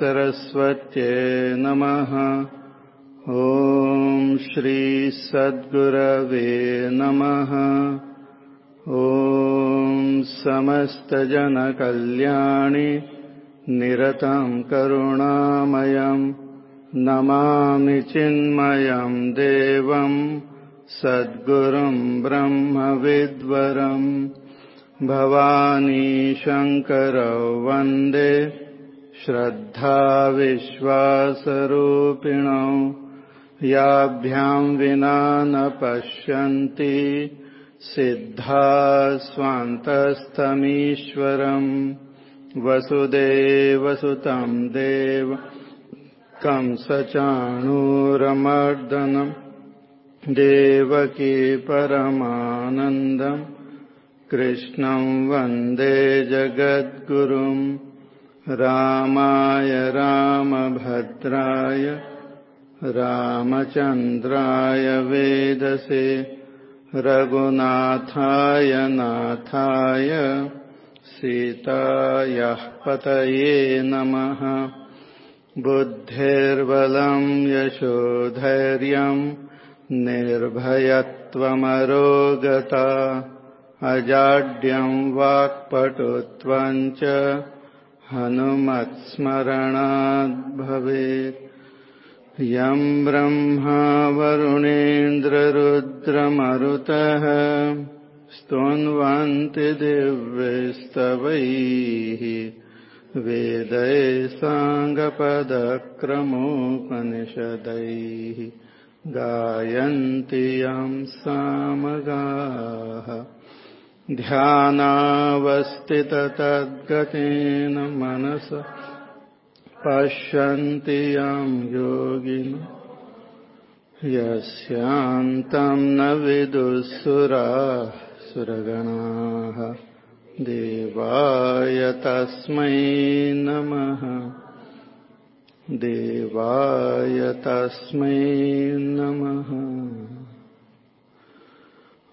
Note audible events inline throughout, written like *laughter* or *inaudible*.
श्रीसरस्वत्यै नमः। ॐ श्रीसद्गुरवे नमः। ॐ समस्तजनकल्याणि निरतं करुणामयम् नमामि चिन्मयम् देवम् सद्गुरुम् ब्रह्मविद्वरम् भवानी शङ्करौ वन्दे श्रद्धाविश्वासरूपिणौ याभ्याम् विना न पश्यन्ति। सिद्धा स्वान्तस्तमीश्वरम्। वसुदेवसुतम् देव। कंसचाणूरमर्दनम्। देवकी परमानन्दम्। कृष्णम् वंदे जगद्गुरुम्। रामाय रामभद्राय रामचन्द्राय वेदसे रघुनाथाय नाथाय सीतायाः पतये नमः। बुद्धिर्बलम् यशोधैर्यम् निर्भयत्वमरोगता अजाड्यम् वाक्पटुत्वम् हनुमत्स्मरणाद् भवेत्। यम् ब्रह्मा वरुणेन्द्ररुद्रमरुतः स्तुन्वन्ति दिव्यस्तवैः। वेदैः साङ्गपदक्रमोपनिषदैः गायन्ति यम् सामगाः। ध्यानावस्थिततद्गतेन मनस पश्यन्ति यम् योगिन। यस्यान्तम् न विदुःसुराः सुरगणाः। देवाय तस्मै नमः। देवाय तस्मै नमः।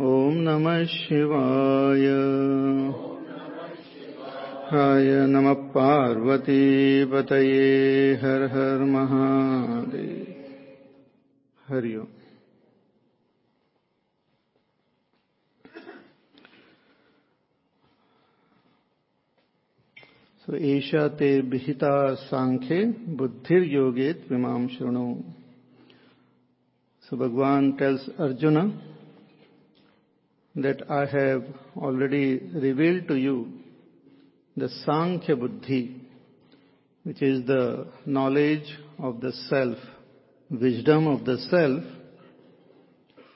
ओम नमः शिवाय। हाय नमः पार्वतीपतये हर हर महादेव। हरिओम So, एषा ते विहिता सांख्ये बुद्धिर्योगे त्विमां शृणु। So, Bhagavan tells Arjuna that I have already revealed to you the Sankhya Buddhi, which is the knowledge of the self, wisdom of the self,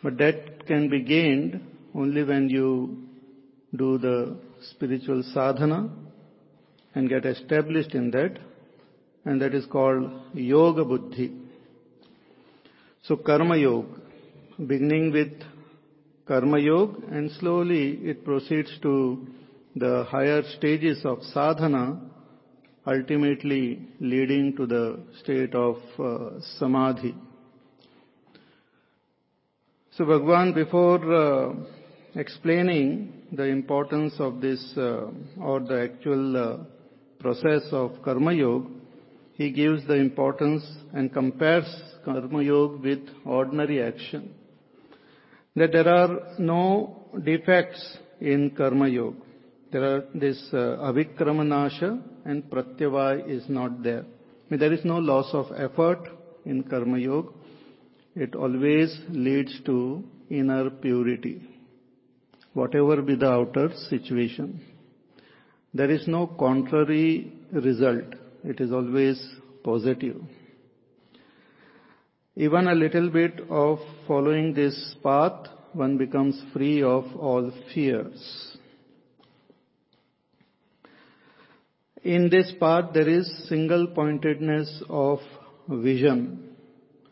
but that can be gained only when you do the spiritual sadhana and get established in that, and that is called Yoga Buddhi. So Karma Yoga, beginning with Karma Yoga and slowly it proceeds to the higher stages of sadhana, ultimately leading to the state of uh, samadhi. So Bhagwan, before uh, explaining the importance of this uh, or the actual uh, process of karma yoga, he gives the importance and compares karma yoga with ordinary action. That there are no defects in karma yoga. There are this uh, abhikramanasha and pratyavai is not there. I mean, there is no loss of effort in karma yoga. It always leads to inner purity, whatever be the outer situation. There is no contrary result. It is always positive. Even a little bit of following this path, one becomes free of all fears. In this path, there is single pointedness of vision.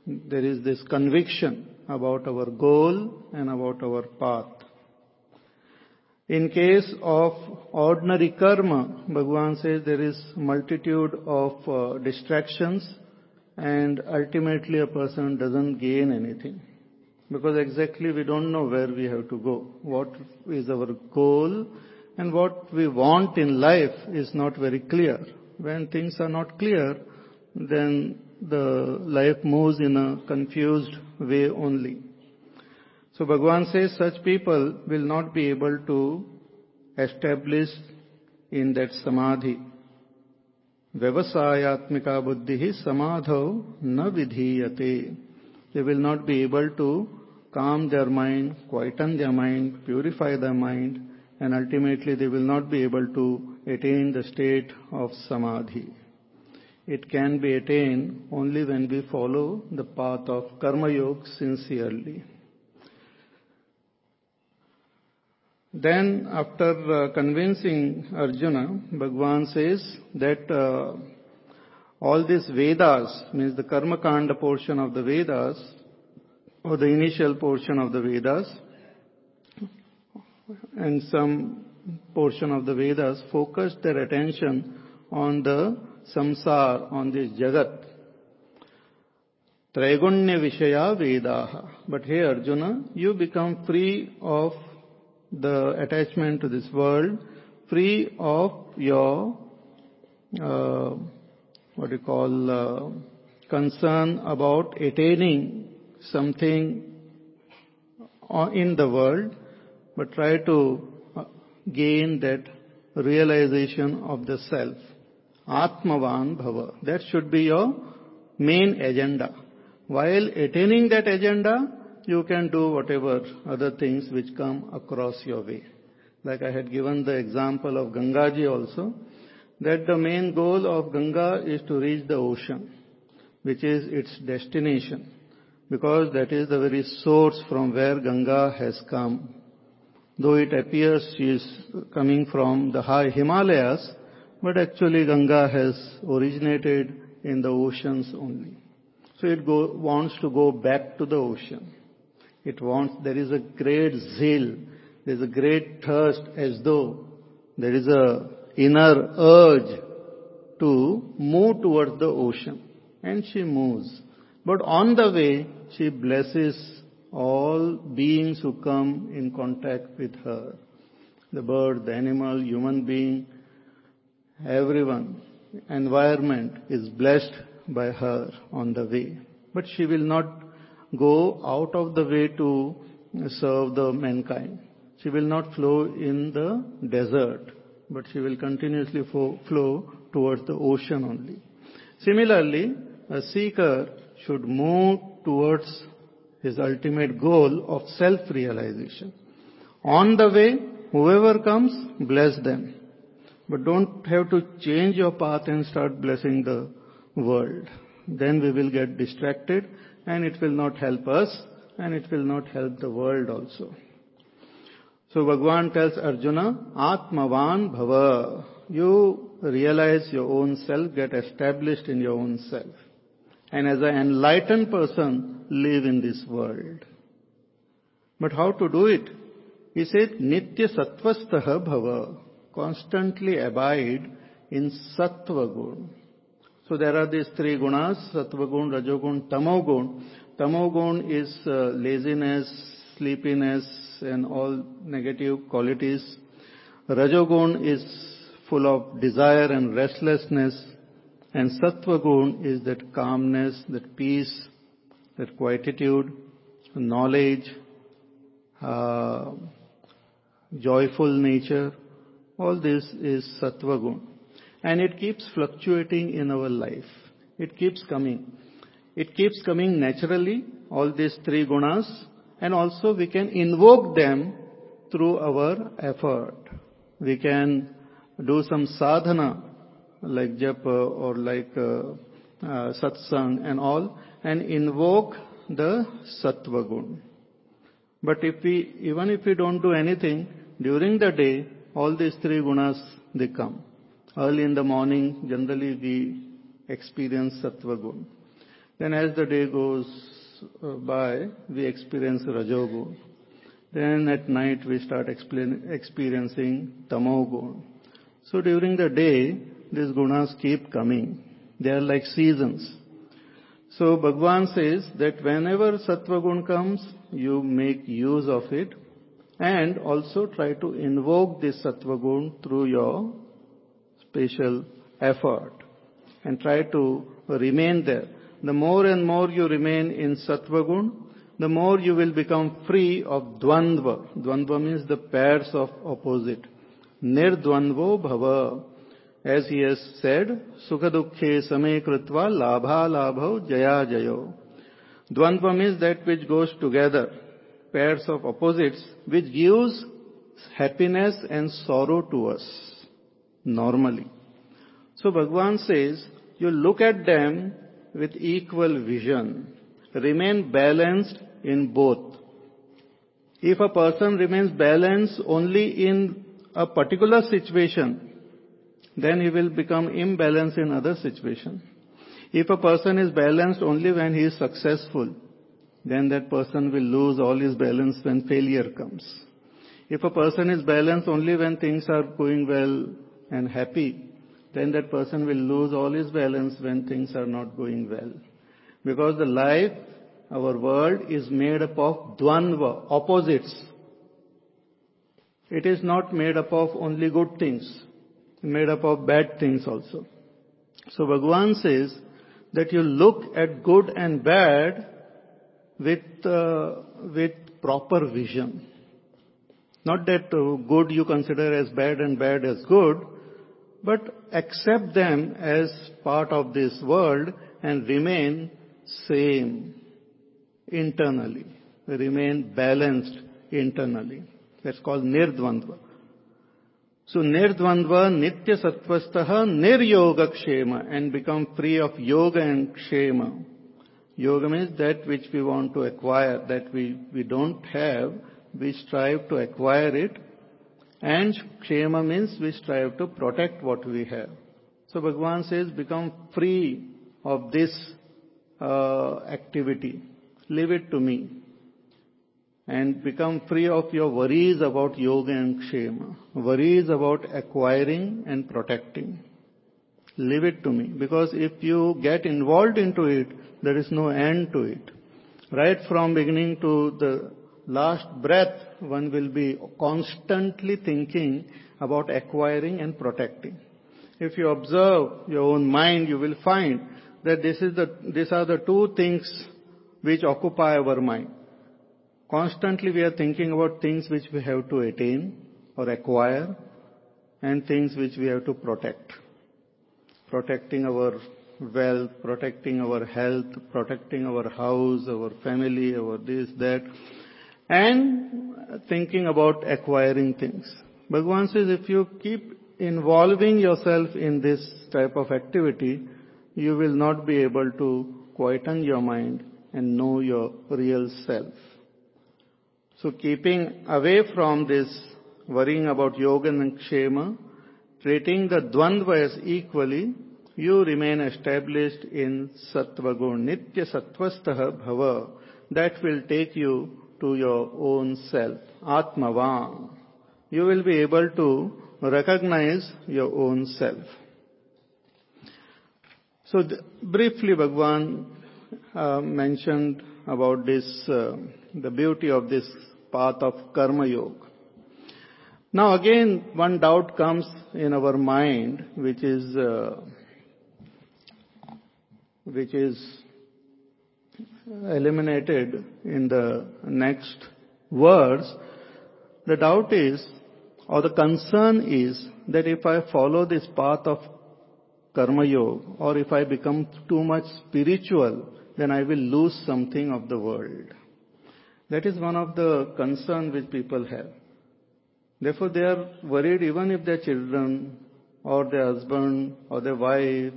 There is this conviction about our goal and about our path. In case of ordinary karma, Bhagavan says there is multitude of uh, distractions and ultimately a person doesn't gain anything. Because exactly we don't know where we have to go. What is our goal and what we want in life is not very clear. When things are not clear, then the life moves in a confused way only. So Bhagavan says such people will not be able to establish in that samadhi. Vyavasayatmika buddhi samadho na vidhiyate. They will not be able to calm their mind, quieten their mind, purify their mind, and ultimately they will not be able to attain the state of samadhi. It can be attained only when we follow the path of karma yoga sincerely. Then, after uh, convincing Arjuna, Bhagwan says that uh, all these Vedas, means the Karma Kanda portion of the Vedas, or the initial portion of the Vedas, and some portion of the Vedas focused their attention on the samsara, on this jagat. Traigunya Vishaya Vedaha. But here, Arjuna, you become free of the attachment to this world, free of your, uh, what you call, uh, concern about attaining something in the world, but try to gain that realization of the self. Atmavan Bhava. That should be your main agenda. While attaining that agenda, you can do whatever other things which come across your way. Like I had given the example of Gangaji also, that the main goal of Ganga is to reach the ocean, which is its destination, because that is the very source from where Ganga has come. Though it appears she is coming from the high Himalayas, but actually Ganga has originated in the oceans only. So it go, wants to go back to the ocean. It wants, there is a great zeal, there is a great thirst as though there is a inner urge to move towards the ocean. And she moves. But on the way, she blesses all beings who come in contact with her. The bird, the animal, human being, everyone, environment is blessed by her on the way. But she will not go out of the way to serve the mankind. She will not flow in the desert, but she will continuously flow towards the ocean only. Similarly, a seeker should move towards his ultimate goal of self-realization. On the way, whoever comes, bless them. But don't have to change your path and start blessing the world. Then we will get distracted and it will not help us and it will not help the world also. So Bhagwan tells Arjuna, Atmavan Bhava. You realize your own self, get established in your own self. And as an enlightened person, live in this world. But how to do it? He said, Nitya Sattvastaha Bhava. Constantly abide in Sattva Gun. So there are these three gunas, Sattva Gun, Rajogun, Tamogun. Tamogun is uh, laziness, sleepiness, and all negative qualities. Rajogun is full of desire and restlessness. And Sattva Gun is that calmness, that peace, that quietude, knowledge, uh, joyful nature. All this is Sattva Gun. And it keeps fluctuating in our life. It keeps coming. It keeps coming naturally, all these three gunas, and also we can invoke them through our effort. We can do some sadhana like japa or like uh, uh, satsang and all and invoke the sattva gun. But if we, even if we don't do anything, during the day, all these three gunas, they come. Early in the morning, generally we experience sattva gun. Then as the day goes uh, by, we experience rajogun. Then at night we start experiencing tamogun. So during the day, these gunas keep coming. They are like seasons. So Bhagwan says that whenever sattva gun comes, you make use of it and also try to invoke this sattva gun through your special effort and try to remain there. The more and more you remain in sattva gun, the more you will become free of dvandva. Dvandva means the pairs of opposite. Nirdvandvo bhava. As he has said, Sukha Dukkhe Same Kritva Labha Labho Jaya Jayo. Dvandva means that which goes together, pairs of opposites, which gives happiness and sorrow to us, normally. So Bhagwan says, you look at them with equal vision. Remain balanced in both. If a person remains balanced only in a particular situation, then he will become imbalanced in other situations. If a person is balanced only when he is successful, then that person will lose all his balance when failure comes. If a person is balanced only when things are going well and happy, then that person will lose all his balance when things are not going well. Because the life, our world is made up of dvandva, opposites. It is not made up of only good things made up of bad things also. So Bhagwan says that you look at good and bad with, uh, with proper vision. Not that uh, good you consider as bad and bad as good, but accept them as part of this world and remain same. internally, remain balanced internally. That's called nirdvandva. So nirdvandva nitya sattvastaha niryoga kshema and become free of yoga and kshema. Yoga means that which we want to acquire, that we, we don't have, we strive to acquire it. And kshema means we strive to protect what we have. So Bhagavan says, become free of this uh, activity. Leave it to me. And become free of your worries about yoga and kshema. Worries about acquiring and protecting. Leave it to me. Because if you get involved into it, there is no end to it. Right from beginning to the last breath, one will be constantly thinking about acquiring and protecting. If you observe your own mind, you will find that this is the, these are the two things which occupy our mind. Constantly we are thinking about things which we have to attain or acquire and things which we have to protect. Protecting our wealth, protecting our health, protecting our house, our family, our this, that, and thinking about acquiring things. Bhagavan says if you keep involving yourself in this type of activity, you will not be able to quieten your mind and know your real self. So keeping away from this worrying about yoga and kshema, treating the dvandva as equally, you remain established in sattvagun, nitya sattvastah bhava. That will take you to your own self, atmavan. You will be able to recognize your own self. So the, briefly Bhagwan uh, mentioned about this, uh, the beauty of this path of karma yoga. Now again, one doubt comes in our mind, which is uh, which is eliminated in the next words. The doubt is, or the concern is, that if I follow this path of karma yoga, or if I become too much spiritual, then I will lose something of the world. That is one of the concern which people have. Therefore, they are worried even if their children or their husband or their wife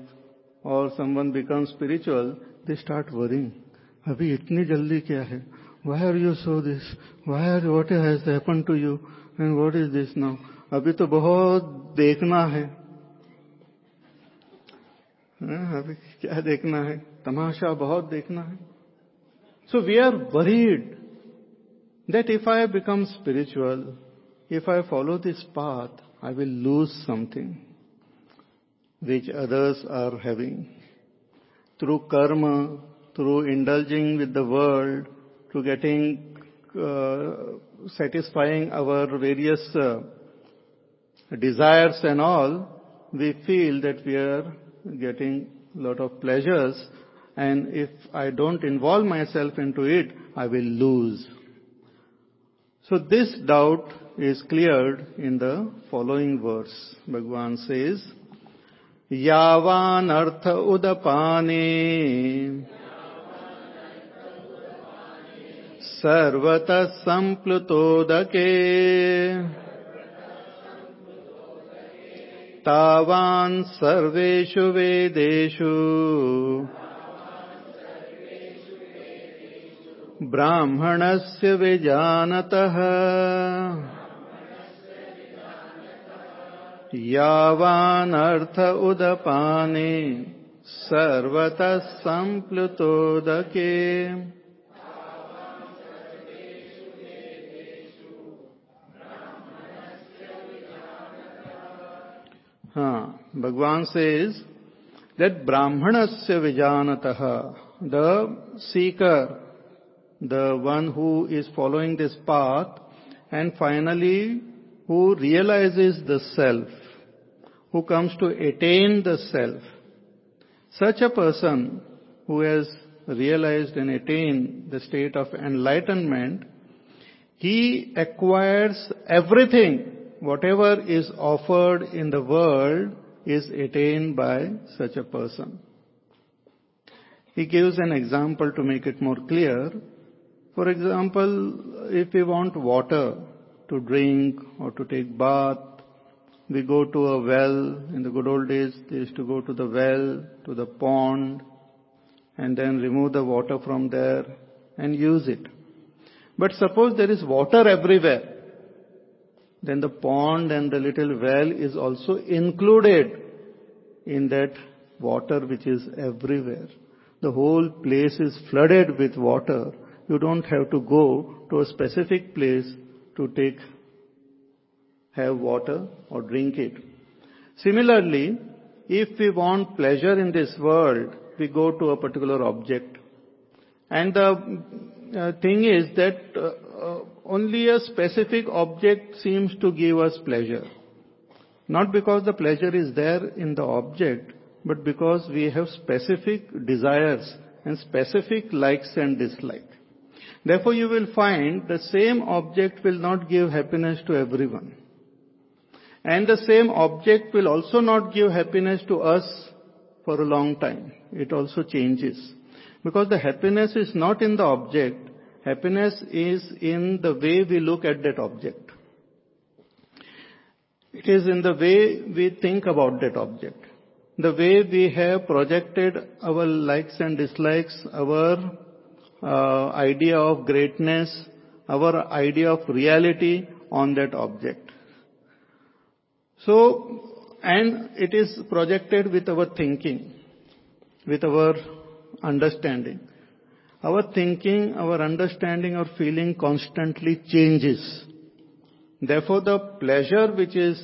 or someone becomes spiritual, they start worrying. अभी इतनी जल्दी क्या है? Why are you so this why are what has happen to you and what is this now अभी तो बहुत देखना है। हाँ, अभी क्या देखना है? तमाशा बहुत देखना है। So we are worried that if I become spiritual if I follow this path I will lose something which others are having through karma through indulging with the world, to getting, uh, satisfying our various uh, desires and all, we feel that we are getting a lot of pleasures and if I don't involve myself into it, I will lose. So this doubt is cleared in the following verse. Bhagwan says, यावान अर्थ उदपाने सर्वतः संप्लुतोदके। तावान् सर्वेषु वेदेषु। ब्राह्मणस्य विजानतः। यावानर्थ उदपाने सर्वतः संप्लुतोदके हाँ भगवान से इज़ दैट ब्राह्मण से विजानत। The seeker, the one who is following this path, and finally who realize is the self, who comes to attain the self. Such a person who has realized and attained the state of enlightenment he acquires everything whatever is offered in the world is attained by such a person. He gives an example to make it more clear For example, if we want water to drink or to take bath, we go to a well. In the good old days, they used to go to the well, to the pond, and then remove the water from there and use it. But suppose there is water everywhere, then the pond and the little well is also included in that water which is everywhere. The whole place is flooded with water. You don't have to go to a specific place to take, have water or drink it. Similarly, if we want pleasure in this world, we go to a particular object. And the uh, thing is that uh, only a specific object seems to give us pleasure. Not because the pleasure is there in the object, but because we have specific desires and specific likes and dislikes. Therefore, you will find the same object will not give happiness to everyone. And the same object will also not give happiness to us for a long time. It also changes. Because the happiness is not in the object, happiness is in the way we look at that object. It is in the way we think about that object. The way we have projected our likes and dislikes, our uh, idea of greatness, our idea of reality on that object. So, and it is projected with our thinking, with our understanding. Our thinking, our understanding, our feeling constantly changes. Therefore, the pleasure which is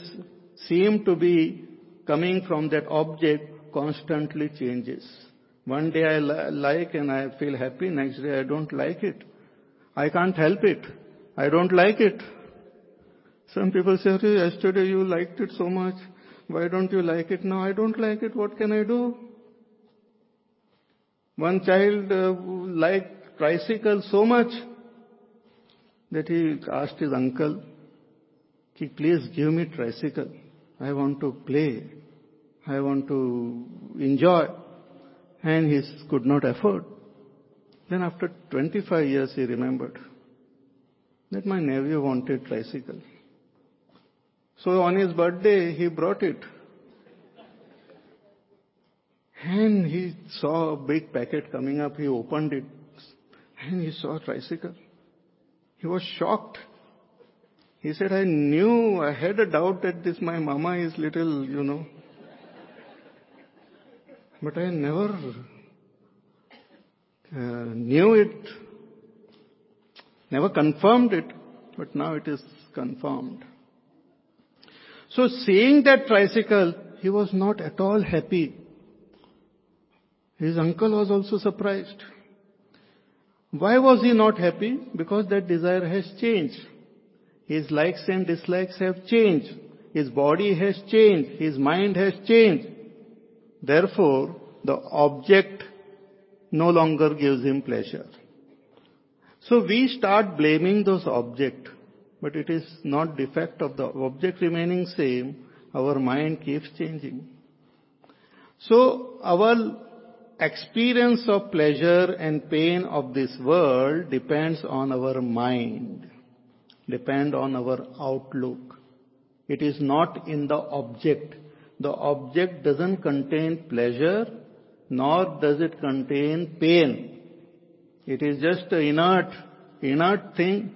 seem to be coming from that object constantly changes. One day I like and I feel happy, next day I don't like it. I can't help it. I don't like it. Some people say, yesterday you liked it so much. Why don't you like it now? I don't like it. What can I do? One child uh, liked tricycle so much that he asked his uncle, please give me tricycle. I want to play. I want to enjoy and he could not afford. Then after 25 years he remembered that my nephew wanted tricycle. So on his birthday he brought it. And he saw a big packet coming up, he opened it and he saw a tricycle. He was shocked. He said, I knew, I had a doubt that this my mama is little, you know, but I never uh, knew it, never confirmed it, but now it is confirmed. So seeing that tricycle, he was not at all happy. His uncle was also surprised. Why was he not happy? Because that desire has changed. His likes and dislikes have changed. His body has changed. His mind has changed. Therefore, the object no longer gives him pleasure. So we start blaming those objects, but it is not defect of the object remaining same, our mind keeps changing. So our experience of pleasure and pain of this world depends on our mind, depend on our outlook. It is not in the object the object doesn't contain pleasure nor does it contain pain. It is just an inert, inert thing.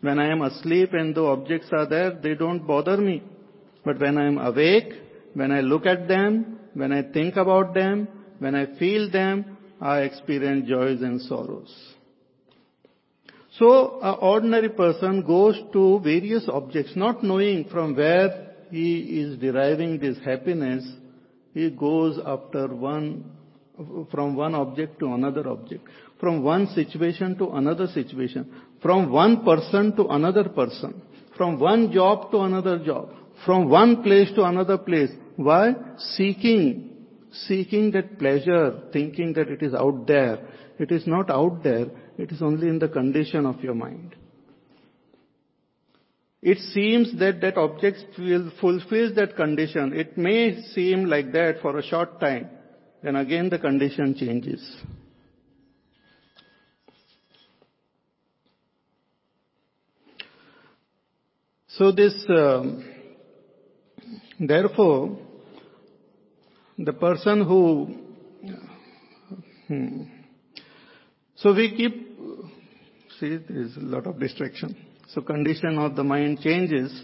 When I am asleep and the objects are there, they don't bother me. But when I am awake, when I look at them, when I think about them, when I feel them, I experience joys and sorrows. So, an ordinary person goes to various objects, not knowing from where he is deriving this happiness, he goes after one, from one object to another object, from one situation to another situation, from one person to another person, from one job to another job, from one place to another place. Why? Seeking, seeking that pleasure, thinking that it is out there. It is not out there, it is only in the condition of your mind. It seems that that object will fulfills that condition. It may seem like that for a short time, then again the condition changes. So this, um, therefore, the person who, hmm, so we keep, see, there is a lot of distraction. So condition of the mind changes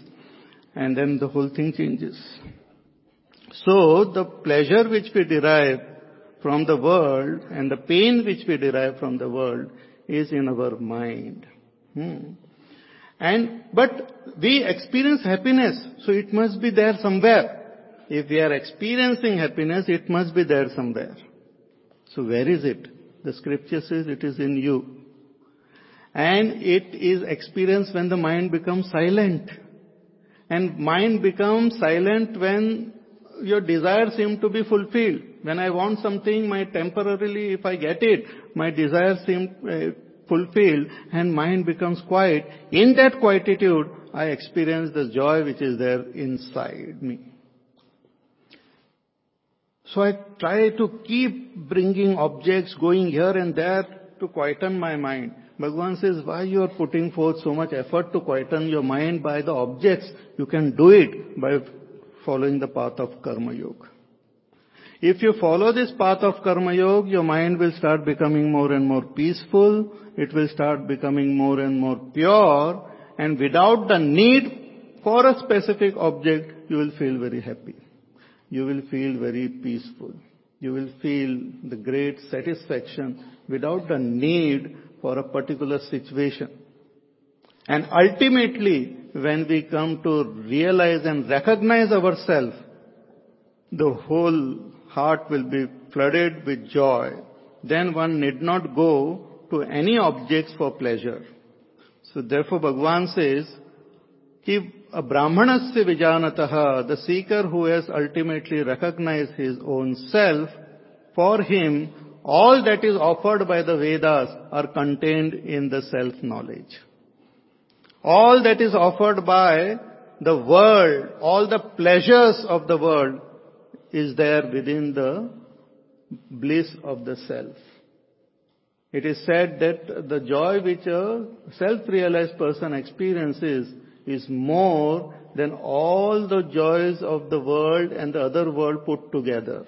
and then the whole thing changes. So the pleasure which we derive from the world and the pain which we derive from the world is in our mind. Hmm. And, but we experience happiness, so it must be there somewhere. If we are experiencing happiness, it must be there somewhere. So where is it? The scripture says it is in you. And it is experienced when the mind becomes silent. And mind becomes silent when your desires seem to be fulfilled. When I want something, my temporarily, if I get it, my desires seem uh, fulfilled and mind becomes quiet. In that quietude, I experience the joy which is there inside me. So I try to keep bringing objects, going here and there to quieten my mind. Bhagavan says, why you are putting forth so much effort to quieten your mind by the objects? You can do it by following the path of Karma Yoga. If you follow this path of Karma Yoga, your mind will start becoming more and more peaceful, it will start becoming more and more pure, and without the need for a specific object, you will feel very happy. You will feel very peaceful. You will feel the great satisfaction without the need for a particular situation. And ultimately, when we come to realize and recognize ourselves, the whole heart will be flooded with joy. Then one need not go to any objects for pleasure. So therefore Bhagavan says, कि a brahmanasya vijanataha, the seeker who has ultimately recognized his own self, for him all that is offered by the Vedas are contained in the self-knowledge. All that is offered by the world, all the pleasures of the world is there within the bliss of the self. It is said that the joy which a self-realized person experiences is more than all the joys of the world and the other world put together.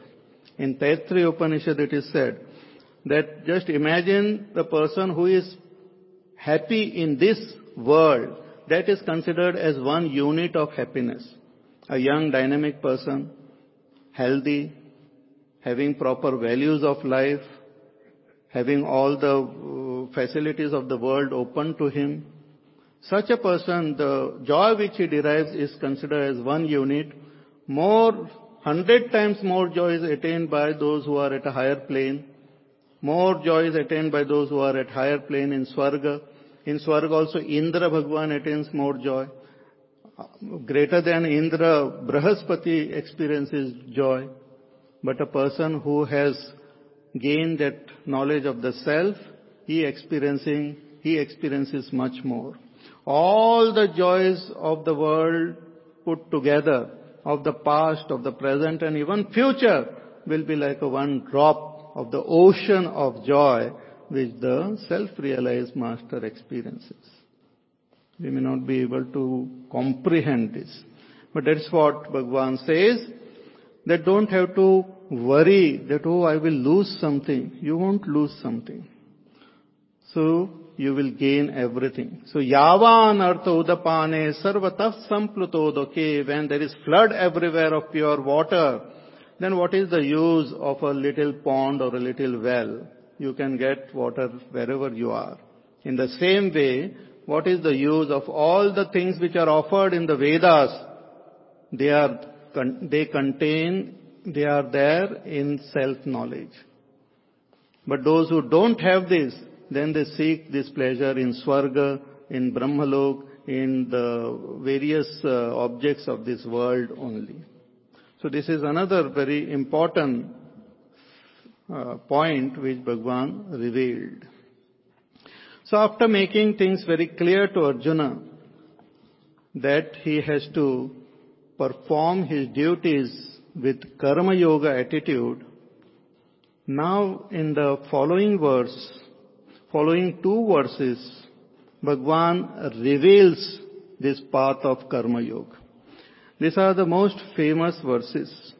In Taittiriya Upanishad it is said that just imagine the person who is happy in this world, that is considered as one unit of happiness. A young dynamic person, healthy, having proper values of life, having all the uh, facilities of the world open to him. Such a person, the joy which he derives is considered as one unit. More, hundred times more joy is attained by those who are at a higher plane. More joy is attained by those who are at higher plane in Swarga. In Swarga also Indra Bhagwan attains more joy. Greater than Indra, Brahaspati experiences joy. But a person who has gained that knowledge of the self, he experiencing, he experiences much more. All the joys of the world put together, of the past, of the present and even future, will be like a one drop of the ocean of joy which the self-realized master experiences. We may not be able to comprehend this. But that's what Bhagwan says, that don't have to worry that, oh, I will lose something. You won't lose something. So, you will gain everything. So, yavan artha udapane sarvatah samplutodake, when there is flood everywhere of pure water, then what is the use of a little pond or a little well? You can get water wherever you are. In the same way, what is the use of all the things which are offered in the Vedas? They are, they contain they are there in self-knowledge. But those who don't have this, then they seek this pleasure in Swarga, in Brahmalok, in the various uh, objects of this world only. So this is another very important uh, point which Bhagwan revealed. So after making things very clear to Arjuna that he has to perform his duties with Karma Yoga attitude, now in the following verse, following two verses, Bhagwan reveals this path of Karma Yoga. These are the most famous verses.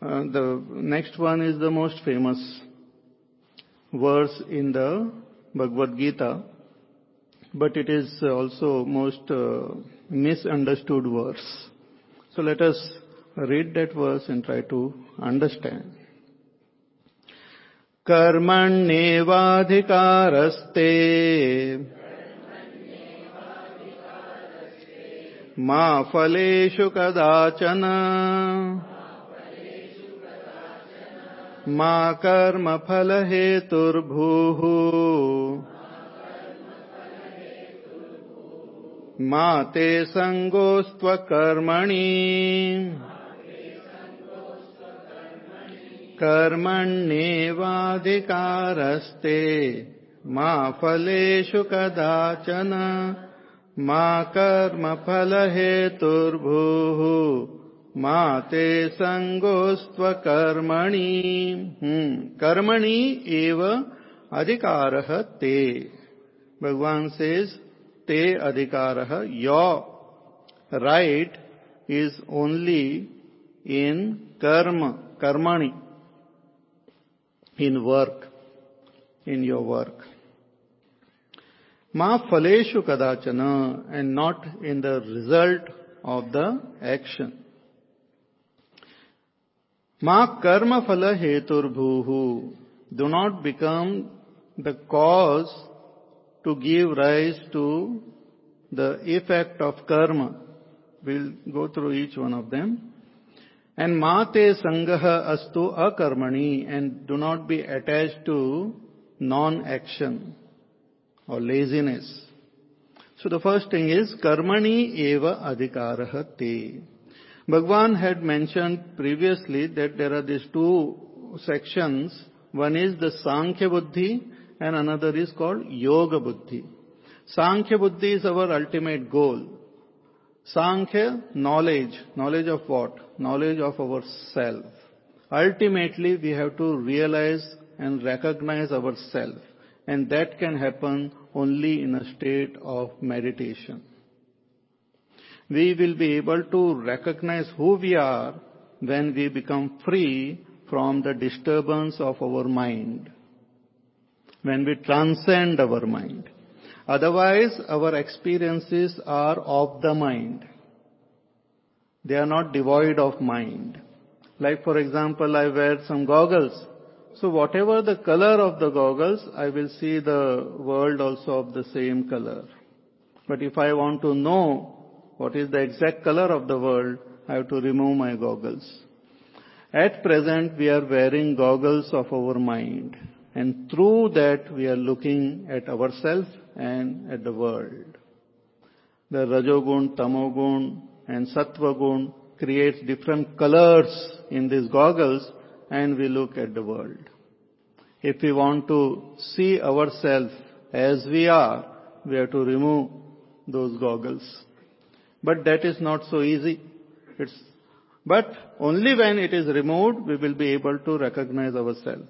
Uh, the next one is the most famous verse in the Bhagavad Gita, but it is also most uh, misunderstood verse. So let us read that verse and try to understand. कर्मण्येवाधिकारस्ते। मा फलेषु कदाचन। मा कर्मफलहेतुर्भूः मा ते सङ्गोस्त्वकर्मणि। कर्मण्येवाधिकारस्ते। मा फलेषु कदाचन, मा कर्मफलहेतुर्भूः, मा ते सङ्गोस्त्वकर्मणि। कर्मणि एव अधिकारः ते। भगवान सेज ते अधिकारः your right is only in karma karmani in work in your work. Ma phaleshu kadachana and not in the result of the action. Ma karma phala heturbhuhu do not become the cause to give rise to the effect of karma. We'll go through each one of them and mate sangaha astu akarmani and do not be attached to non-action or laziness. So the first thing is karmani eva adhikarah te. Bhagwan had mentioned previously that there are these two sections. One is the Sankhya Buddhi and another is called Yoga Buddhi. Sankhya Buddhi is our ultimate goal. Sankhya, knowledge. Knowledge of what? Knowledge of ourself. Ultimately, we have to realize and recognize ourself. And that can happen only in a state of meditation. We will be able to recognize who we are when we become free from the disturbance of our mind. When we transcend our mind. Otherwise, our experiences are of the mind. They are not devoid of mind. Like for example, I wear some goggles. So whatever the color of the goggles, I will see the world also of the same color. But if I want to know what is the exact color of the world, I have to remove my goggles. At present, we are wearing goggles of our mind. And through that, we are looking at ourselves and at the world. The Rajogun, Tamogun, and Sattvagun creates different colors in these goggles, and we look at the world. If we want to see ourselves as we are, we have to remove those goggles. But that is not so easy. It's, but only when it is removed, we will be able to recognize ourselves.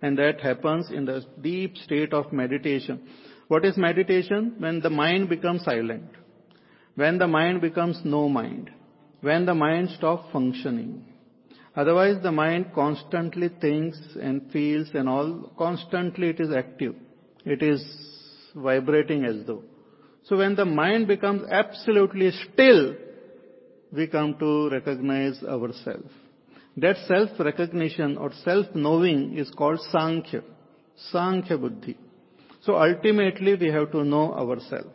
And that happens in the deep state of meditation. What is meditation? When the mind becomes silent. When the mind becomes no mind. When the mind stops functioning. Otherwise the mind constantly thinks and feels and all, constantly it is active. It is vibrating as though. So when the mind becomes absolutely still, we come to recognize ourselves. That self-recognition or self-knowing is called Sankhya. Sankhya Buddhi. So ultimately we have to know ourselves.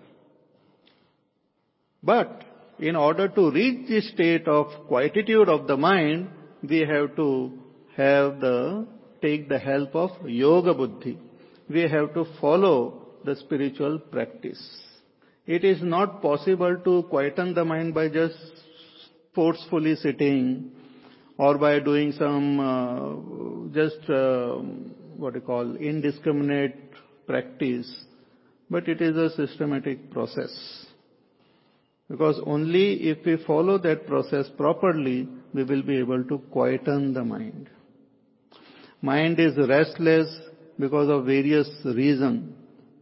But in order to reach the state of quietude of the mind, we have to have the, take the help of yoga buddhi. We have to follow the spiritual practice. It is not possible to quieten the mind by just forcefully sitting or by doing some uh, just uh, what you call indiscriminate practice, but it is a systematic process. Because only if we follow that process properly, we will be able to quieten the mind. Mind is restless because of various reasons,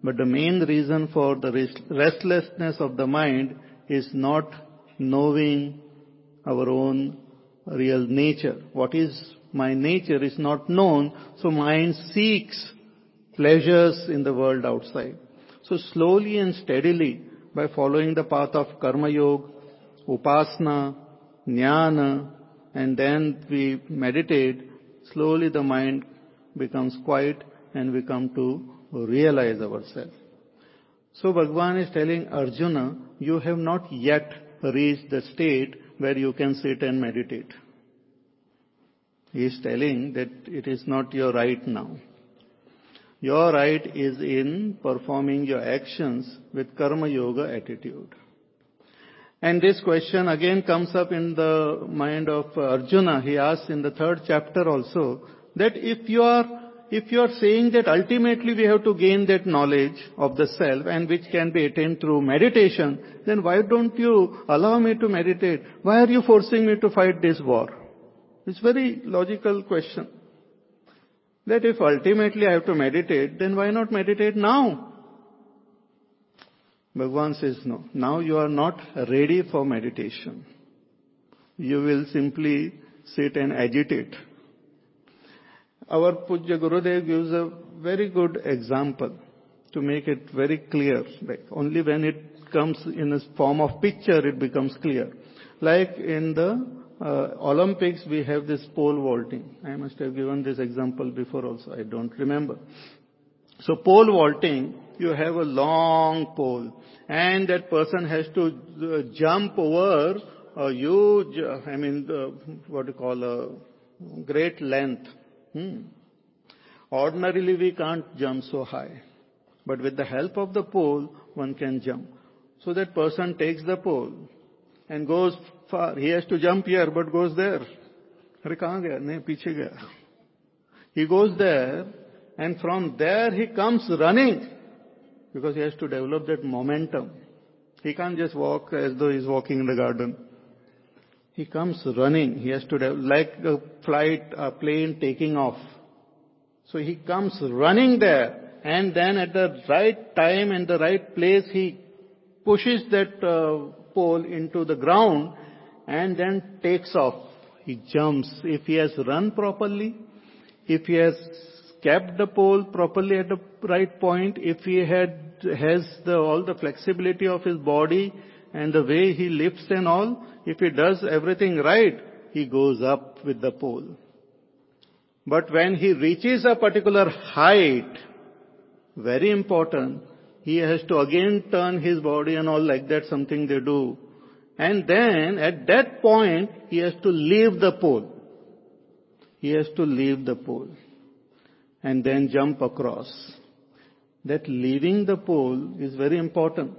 but the main reason for the restlessness of the mind is not knowing our own real nature. What is my nature is not known, so mind seeks pleasures in the world outside. So slowly and steadily, by following the path of Karma Yoga, Upasana, Jnana, and then we meditate, slowly the mind becomes quiet and we come to realize ourselves. So Bhagwan is telling Arjuna, you have not yet reached the state where you can sit and meditate. He is telling that it is not your right now. Your right is in performing your actions with karma yoga attitude. And this question again comes up in the mind of Arjuna. He asks in the third chapter also that if you are if you are saying that ultimately we have to gain that knowledge of the self and which can be attained through meditation, then why don't you allow me to meditate? Why are you forcing me to fight this war? It's very logical question. That if ultimately I have to meditate, then why not meditate now? Bhagwan says no. Now you are not ready for meditation. You will simply sit and agitate. Our Pujya Gurudev gives a very good example to make it very clear. Like only when it comes in a form of picture it becomes clear. Like in the Olympics we have this pole vaulting. I must have given this example before also. I don't remember. So pole vaulting, you have a long pole and that person has to uh, jump over a huge, I mean, what you call a great length. Hmm. Ordinarily we can't jump so high. But with the help of the pole, one can jump. So that person takes the pole and goes far. He has to jump here, but goes there. अरे कहाँ गया नहीं पीछे गया he goes there and from there he comes running because he has to develop that momentum. He can't just walk as though he's walking in the garden. He comes running. He has to, develop, like a flight, a plane taking off. So he comes running there and then at the right time and the right place he pushes that uh, pole into the ground and then takes off. He jumps. If he has run properly, if he has kept the pole properly at the right point, if he had has the, all the flexibility of his body and the way he lifts and all, if he does everything right, he goes up with the pole. But when he reaches a particular height, very important, he has to again turn his body and all like that, something they do. And then at that point, he has to leave the pole. He has to leave the pole and then jump across. That leaving the pole is very important.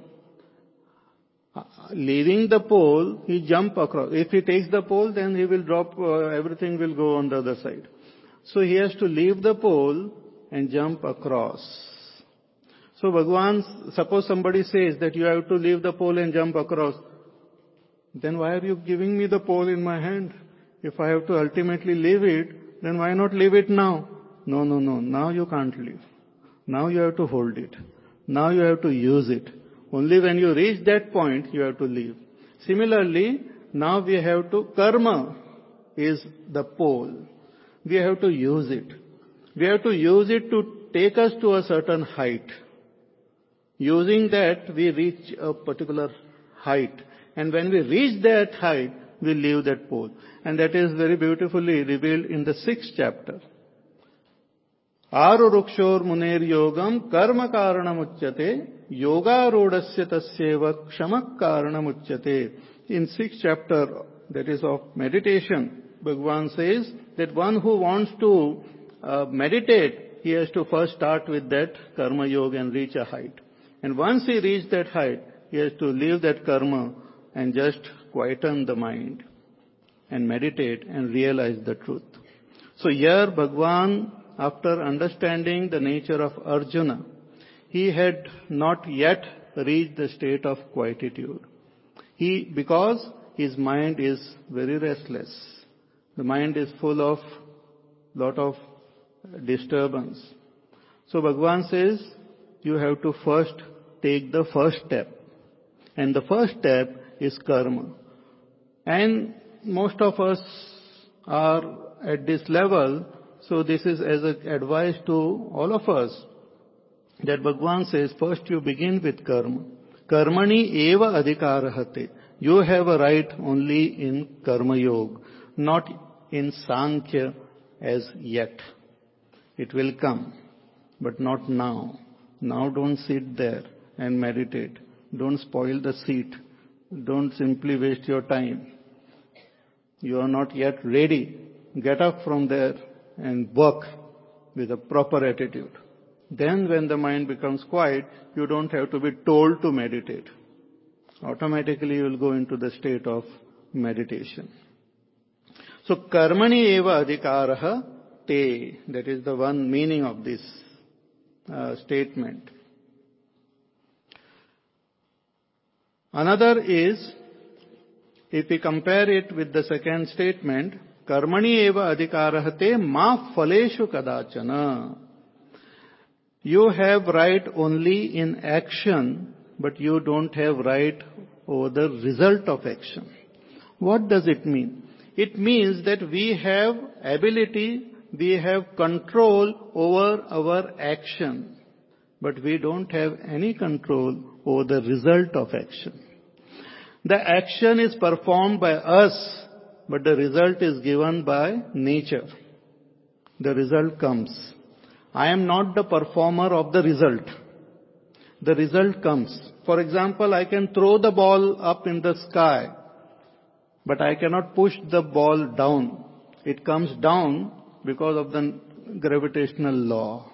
Uh, leaving the pole, he jump across. If he takes the pole, then he will drop, uh, everything will go on the other side. So he has to leave the pole and jump across. So Bhagwan, suppose somebody says that you have to leave the pole and jump across. Then why are you giving me the pole in my hand? If I have to ultimately leave it, then why not leave it now? No, no, no. Now you can't leave. Now you have to hold it. Now you have to use it. Only when you reach that point, you have to leave. Similarly, now we have to, karma is the pole. We have to use it. We have to use it to take us to a certain height. Using that, we reach a particular height. And when we reach that height, we leave that pole. And that is very beautifully revealed in the sixth chapter. आरुरुक्षोर Muner योगम कर्म कारण मुच्यते योगारूढ़ तस्व क्षम कारण मुच्यते इन six chapter that is of meditation Bhagavan says that one who wants to meditate he has to first start with that karma yoga and reach a height and once he reach that height he has to leave that karma and just quieten the mind and meditate and realize the truth so here bhagwan after understanding the nature of Arjuna, he had not yet reached the state of quietude. He, because his mind is very restless. The mind is full of lot of disturbance. So Bhagwan says, you have to first take the first step. And the first step is karma. And most of us are at this level, so this is as an advice to all of us that Bhagwan says, first you begin with karma. Karmani eva adhikarahate. You have a right only in karma yoga, not in sankhya as yet. It will come, but not now. Now don't sit there and meditate. Don't spoil the seat. Don't simply waste your time. You are not yet ready. Get up from there and work with a proper attitude. Then when the mind becomes quiet, you don't have to be told to meditate. Automatically you will go into the state of meditation. So karmani eva adhikaraha te. That is the one meaning of this uh, statement. Another is, if we compare it with the second statement, कर्मणि एव अधिकारहते मा फलेशु कदाचन you have right only in action, but you don't have right over the result of action. What does it mean? It means that we have ability, we have control over our action, but we don't have any control over the result of action. The action is performed by us, but the result is given by nature. The result comes. I am not the performer of the result. The result comes. For example, I can throw the ball up in the sky, but I cannot push the ball down. It comes down because of the gravitational law.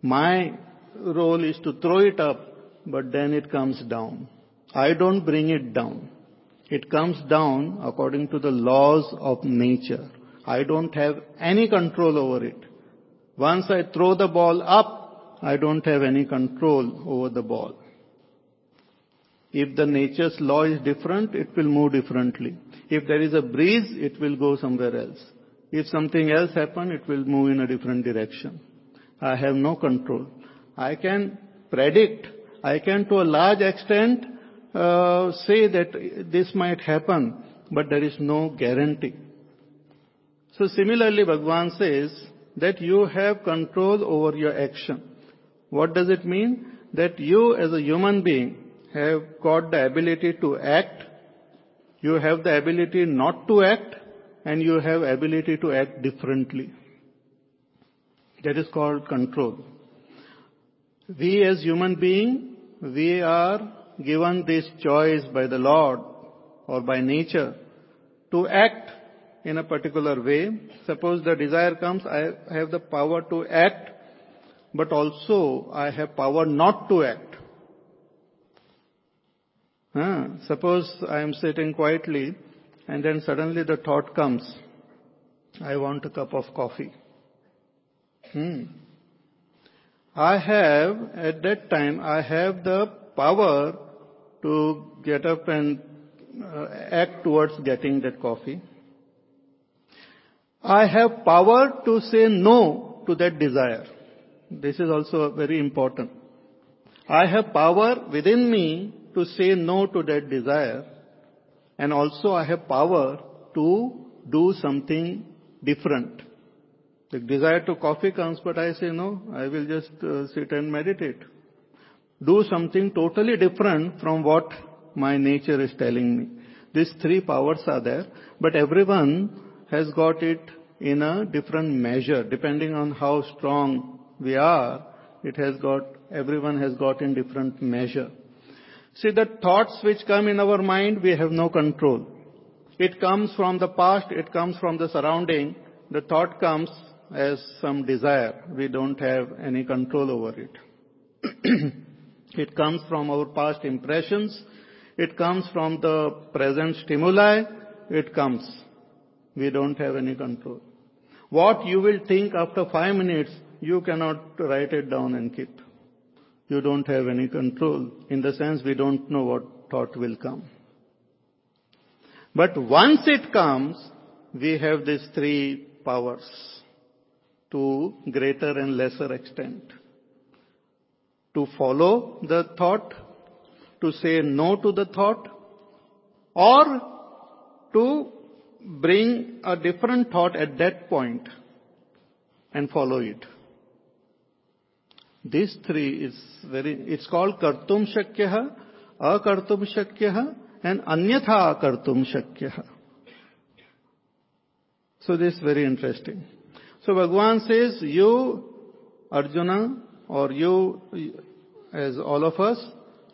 My role is to throw it up, but then it comes down. I don't bring it down. It comes down according to the laws of nature. I don't have any control over it. Once I throw the ball up, I don't have any control over the ball. If the nature's law is different, it will move differently. If there is a breeze, it will go somewhere else. If something else happens, it will move in a different direction. I have no control. I can predict. I can to a large extent uh, say that this might happen, but there is no guarantee. So similarly, Bhagwan says, that you have control over your action. What does it mean? That you as a human being have got the ability to act, you have the ability not to act, and you have ability to act differently. That is called control. We as human being, we are given this choice by the Lord or by nature to act in a particular way. Suppose the desire comes, I have the power to act, but also I have power not to act. Huh? Suppose I am sitting quietly and then suddenly the thought comes, I want a cup of coffee. Hmm. I have, at that time, I have the power to get up and uh, act towards getting that coffee. I have power to say no to that desire. This is also very important. I have power within me to say no to that desire and also I have power to do something different. The desire to coffee comes but I say no, I will just uh, sit and meditate. Do something totally different from what my nature is telling me. These three powers are there, but everyone has got it in a different measure. Depending on how strong we are, it has got, everyone has got in different measure. See, the thoughts which come in our mind, we have no control. It comes from the past, it comes from the surrounding. The thought comes as some desire. We don't have any control over it. *clears throat* it comes from our past impressions. It comes from the present stimuli. It comes. We don't have any control. What you will think after five minutes, you cannot write it down and keep. You don't have any control. In the sense, we don't know what thought will come. But once it comes, we have these three powers to greater and lesser extent. To follow the thought, to say no to the thought or to bring a different thought at that point and follow it. These three is very, it's called kartum shakyah, akartum shakyah and anyatha kartum shakyah. So this is very interesting. So Bhagwan says, you, Arjuna, or you, as all of us,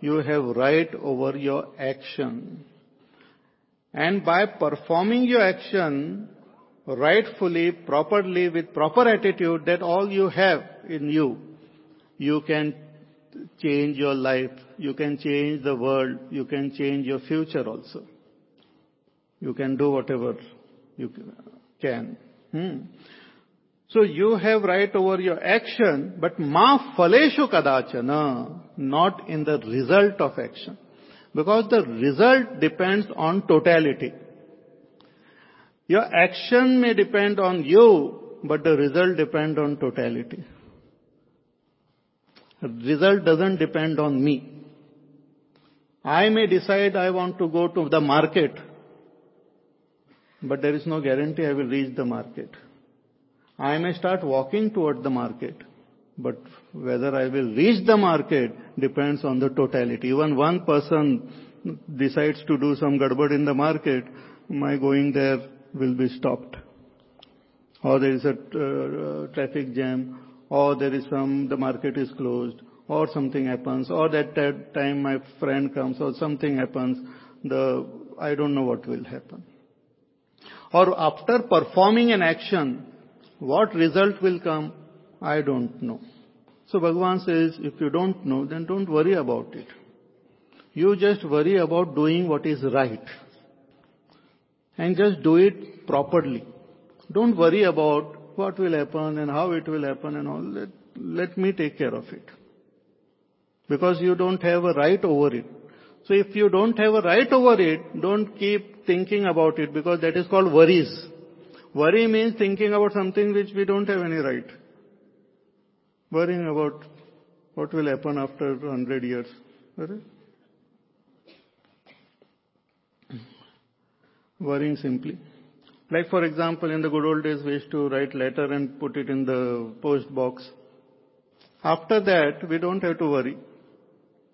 you have right over your action. And by performing your action rightfully, properly, with proper attitude, that all you have in you, you can change your life, you can change the world, you can change your future also. You can do whatever you can. Hmm. So you have right over your action, but ma phaleshu kadachana, not in the result of action. Because the result depends on totality. Your action may depend on you, but the result depend on totality. The result doesn't depend on me. I may decide I want to go to the market, but there is no guarantee I will reach the market. I may start walking toward the market, but whether I will reach the market depends on the totality. Even one person decides to do some gadbad in the market, my going there will be stopped. Or there is a uh, traffic jam, or there is some, the market is closed, or something happens, or that, that time my friend comes, or something happens, the, I don't know what will happen. Or after performing an action, what result will come? I don't know. So Bhagavan says, if you don't know, then don't worry about it. You just worry about doing what is right. And just do it properly. Don't worry about what will happen and how it will happen and all. Let, let me take care of it. Because you don't have a right over it. So if you don't have a right over it, don't keep thinking about it because that is called worries. Worry means thinking about something which we don't have any right. Worrying about what will happen after 100 years. Worrying simply. Like for example, in the good old days, we used to write letter and put it in the post box. After that, we don't have to worry.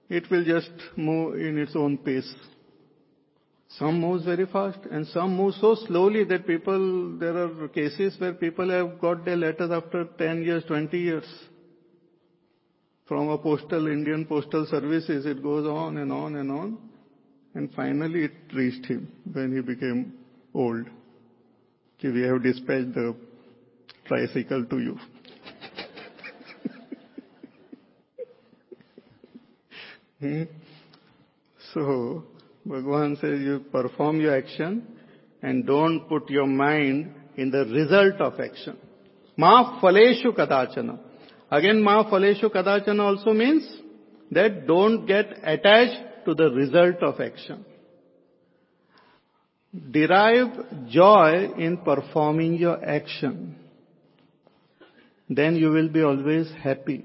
It will just move in its own pace. Some moves very fast and some move so slowly that people, there are cases where people have got their letters after 10 years, 20 years. From a postal, Indian postal services, it goes on and on and on. And finally it reached him when he became old. Okay, we have dispatched the tricycle to you. *laughs* hmm? So, Bhagavan says you perform your action and don't put your mind in the result of action. Ma phaleshu kadachana. Again, ma phaleshu kadachana also means that don't get attached to the result of action. Derive joy in performing your action. Then you will be always happy.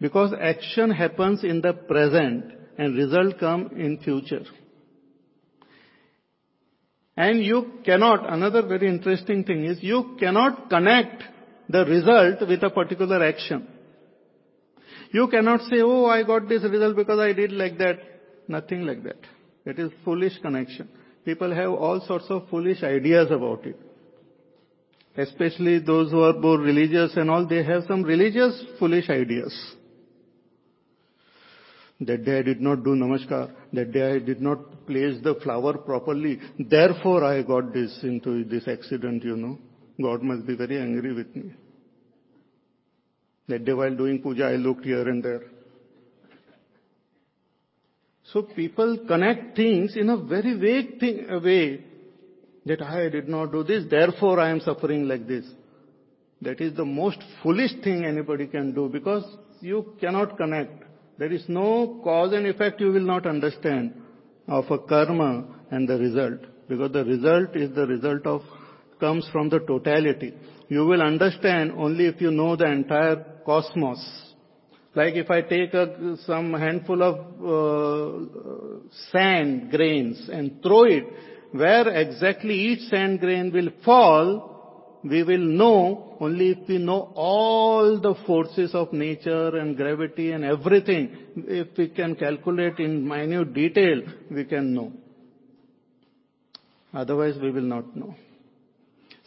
Because action happens in the present and result come in future. And you cannot, another very interesting thing is you cannot connect the result with a particular action. You cannot say, oh, I got this result because I did like that. Nothing like that. It is foolish connection. People have all sorts of foolish ideas about it. Especially those who are more religious and all, they have some religious foolish ideas. That day I did not do namaskar. That day I did not place the flower properly. Therefore I got this into this accident, you know. God must be very angry with me. That day while doing puja, I looked here and there. So people connect things in a very vague thing, way that I did not do this, therefore I am suffering like this. That is the most foolish thing anybody can do because you cannot connect. There is no cause and effect you will not understand of a karma and the result. Because the result is the result of, comes from the totality. You will understand only if you know the entire cosmos. Like if I take a, some handful of uh, sand grains and throw it, where exactly each sand grain will fall, we will know only if we know all the forces of nature and gravity and everything. If we can calculate in minute detail, we can know. Otherwise we will not know.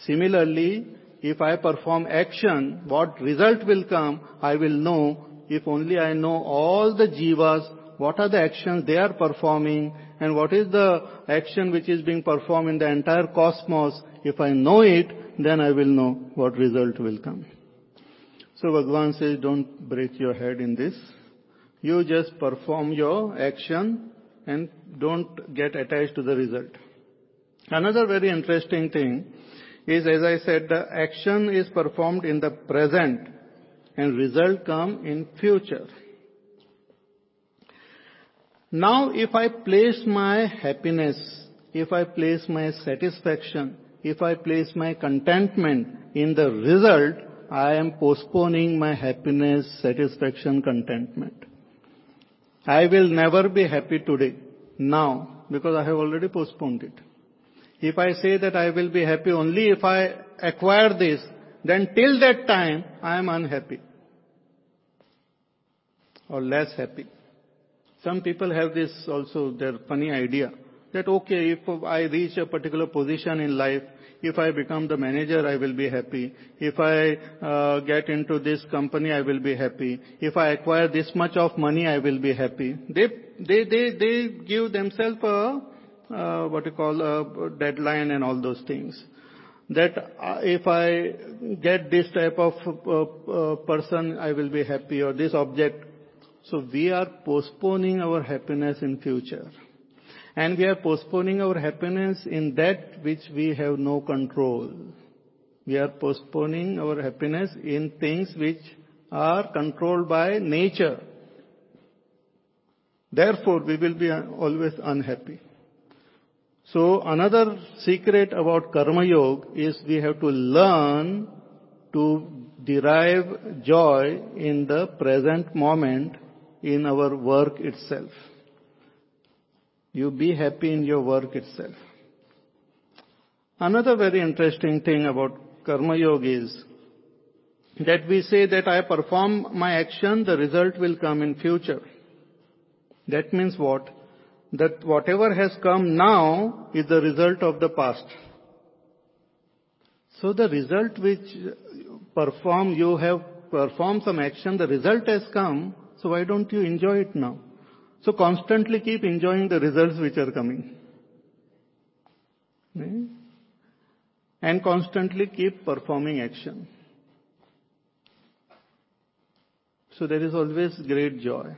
Similarly, if I perform action, what result will come, I will know if only I know all the jivas, what are the actions they are performing, and what is the action which is being performed in the entire cosmos, if I know it, then I will know what result will come. So Bhagavan says, don't break your head in this. You just perform your action and don't get attached to the result. Another very interesting thing is, as I said, the action is performed in the present and result come in future. Now if I place my happiness, if I place my satisfaction, if I place my contentment in the result, I am postponing my happiness, satisfaction, contentment. I will never be happy today, now, because I have already postponed it. If I say that I will be happy only if I acquire this, then till that time I am unhappy or less happy. Some people have this also, their funny idea that okay, if I reach a particular position in life, if I become the manager, I will be happy. If I uh, get into this company, I will be happy. If I acquire this much of money, I will be happy. They they they they give themselves a uh, what you call a deadline and all those things. That uh, if I get this type of uh, uh, person, I will be happy, or this object, so we are postponing our happiness in future. And we are postponing our happiness in that which we have no control. We are postponing our happiness in things which are controlled by nature. Therefore, we will be always unhappy. So another secret about Karma Yoga is we have to learn to derive joy in the present moment in our work itself. You be happy in your work itself. Another very interesting thing about Karma Yoga is that we say that I perform my action, the result will come in future. That means what? That whatever has come now is the result of the past. So the result which perform, you have performed some action, the result has come, so why don't you enjoy it now? So constantly keep enjoying the results which are coming. Hmm? And constantly keep performing action. So there is always great joy.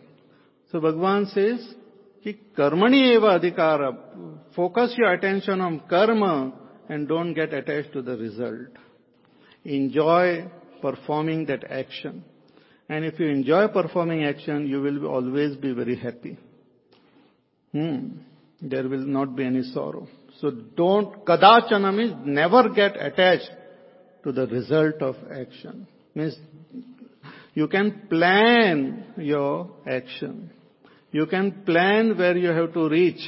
So Bhagavan says, ki karmani eva adhikara. Focus your attention on karma and don't get attached to the result. Enjoy performing that action. And if you enjoy performing action, you will always be very happy. Hmm. There will not be any sorrow. So don't, kadachana means never get attached to the result of action. Means you can plan your action. You can plan where you have to reach,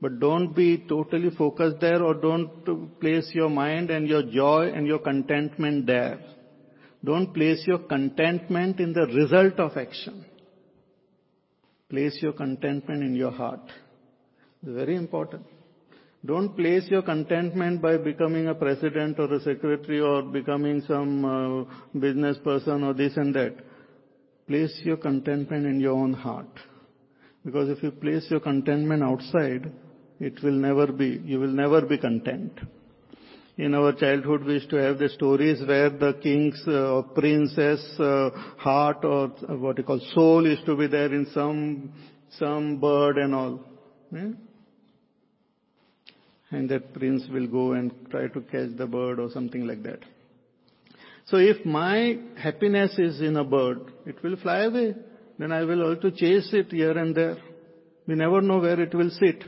but don't be totally focused there or don't place your mind and your joy and your contentment there. Don't place your contentment in the result of action. Place your contentment in your heart. It's very important. Don't place your contentment by becoming a president or a secretary or becoming some uh, business person or this and that. Place your contentment in your own heart. Because if you place your contentment outside, it will never be, you will never be content in our childhood we used to have the stories where the king's uh, princess uh, heart or what you call soul used to be there in some some bird and all yeah? and that prince will go and try to catch the bird or something like that. So if my happiness is in a bird it will fly away. Then i will also chase it here and there. We never know where it will sit.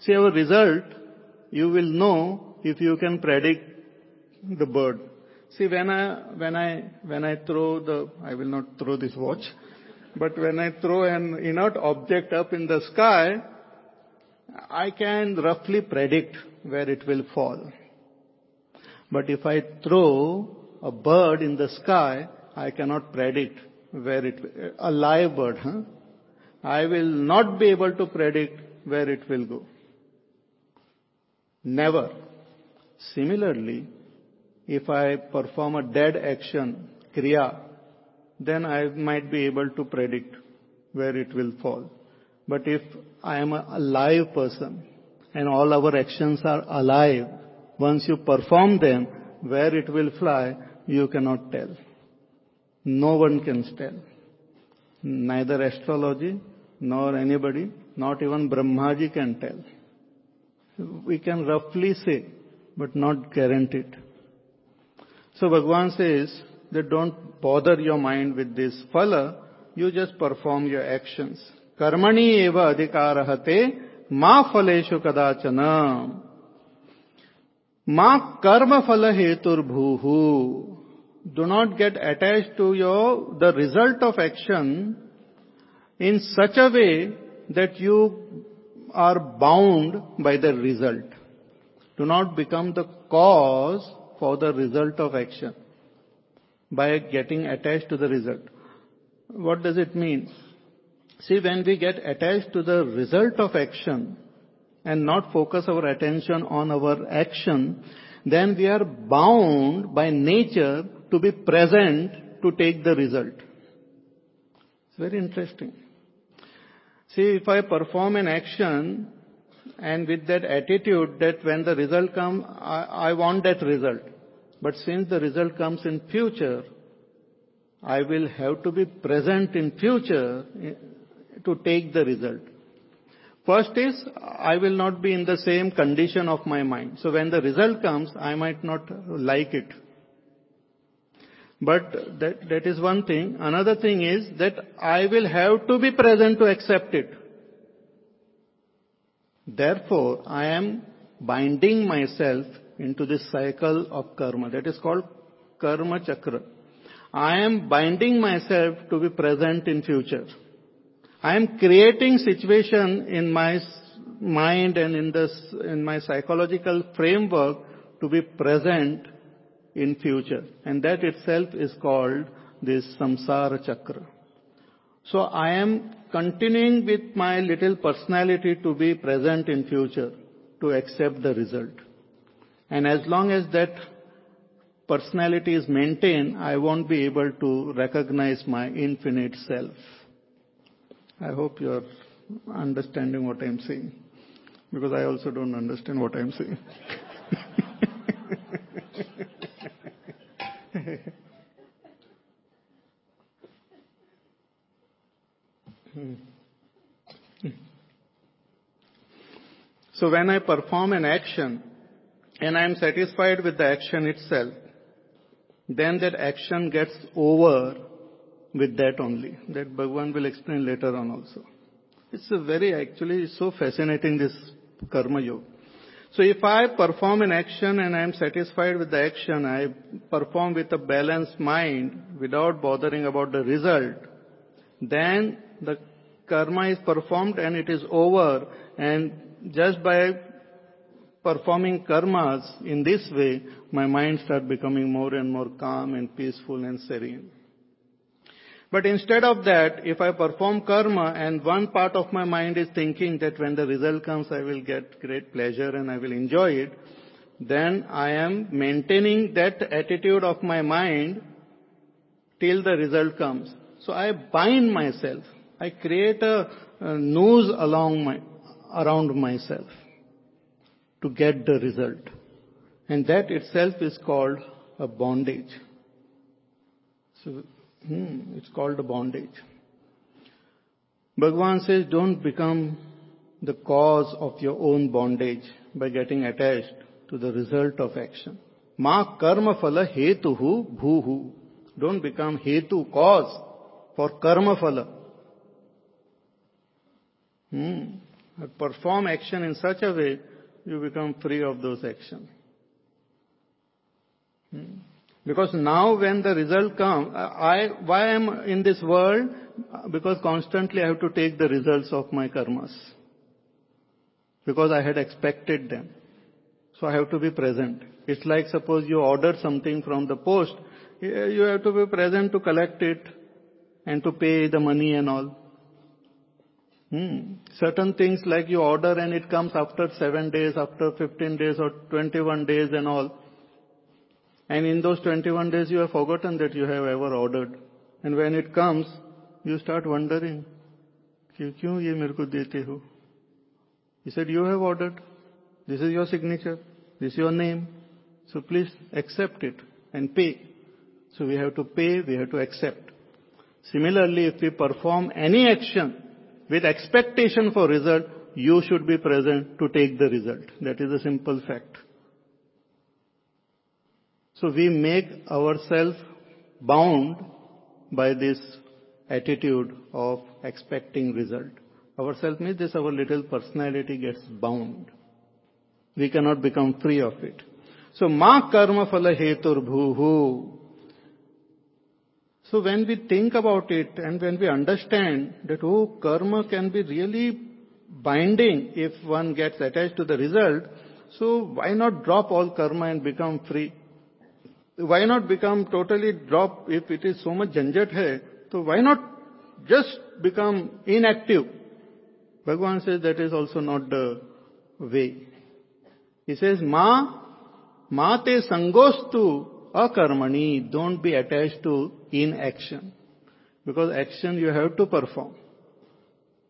See our result you will know if you can predict the bird. See, when I, when I, when I throw the, I will not throw this watch, but when I throw an inert object up in the sky, I can roughly predict where it will fall. But if I throw a bird in the sky, I cannot predict where it, a live bird, huh? I will not be able to predict where it will go. Never. Similarly, if I perform a dead action, kriya, then I might be able to predict where it will fall. But if I am a alive person and all our actions are alive, once you perform them, where it will fly, you cannot tell. No one can tell. Neither astrology nor anybody, not even Brahmaji can tell. We can roughly say, but not guarantee it. So Bhagwan says that don't bother your mind with this phala, you just perform your actions. Karmani eva adhikarahate ma phaleshu kadachana. Ma karma phala hetur bhuhu. Do not get attached to your, the result of action in such a way that you are bound by the result. Do not become the cause for the result of action by getting attached to the result. What does it mean? See, when we get attached to the result of action and not focus our attention on our action, then we are bound by nature to be present to take the result. It's very interesting. See, if I perform an action and with that attitude that when the result comes, I, I want that result. But since the result comes in future, I will have to be present in future eh, to take the result. First is, I will not be in the same condition of my mind. So when the result comes, I might not like it. But that, that is one thing. Another thing is that I will have to be present to accept it. Therefore, I am binding myself into this cycle of karma. That is called karma chakra. I am binding myself to be present in future. I am creating situation in my mind and in this, in my psychological framework to be present in future. And that itself is called this samsara chakra. So I am continuing with my little personality to be present in future, to accept the result. And as long as that personality is maintained, I won't be able to recognize my infinite self. I hope you are understanding what I'm saying. Because I also don't understand what I'm saying. *laughs* so when I perform an action and I am satisfied with the action itself, then that action gets over with that only. That Bhagwan will explain later on also. It's a very actually so fascinating this karma yoga. So if I perform an action and I am satisfied with the action, I perform with a balanced mind without bothering about the result, then the karma is performed and it is over and just by performing karmas in this way, my mind start becoming more and more calm and peaceful and serene. But instead of that, if I perform karma and one part of my mind is thinking that when the result comes I will get great pleasure and I will enjoy it, then I am maintaining that attitude of my mind till the result comes. So I bind myself. I create a, a noose along my, around myself to get the result. And that itself is called a bondage. So Hmm, it's called a bondage. Bhagwan says don't become the cause of your own bondage by getting attached to the result of action. Ma karma phala hetuhu bhuhu. Don't become hetu, cause for karma phala. Hmm. Perform action in such a way you become free of those actions. Hmm. Because now when the result come, I, why am in this world? Because constantly I have to take the results of my karmas. Because I had expected them. So I have to be present. It's like suppose you order something from the post, you have to be present to collect it and to pay the money and all. Hmm. Certain things like you order and it comes after 7 days, after 15 days or 21 days and all. And in those 21 days you have forgotten that you have ever ordered. And when it comes, you start wondering, क्यों ये मेरे को देते हो? He said, you have ordered. This is your signature. This is your name. So please accept it and pay. So we have to pay, we have to accept. Similarly, if we perform any action with expectation for result, you should be present to take the result. That is a simple fact. So we make ourselves bound by this attitude of expecting result. Ourself means this our little personality gets bound. We cannot become free of it. So ma karma phala hetur bhuhu. So when we think about it and when we understand that, oh, karma can be really binding if one gets attached to the result, so why not drop all karma and become free? Why not become totally drop if it is so much janjat hai? So why not just become inactive? Bhagavan says that is also not the way. He says, Ma, ma te sangostu akarmani, don't be attached to inaction. Because action you have to perform.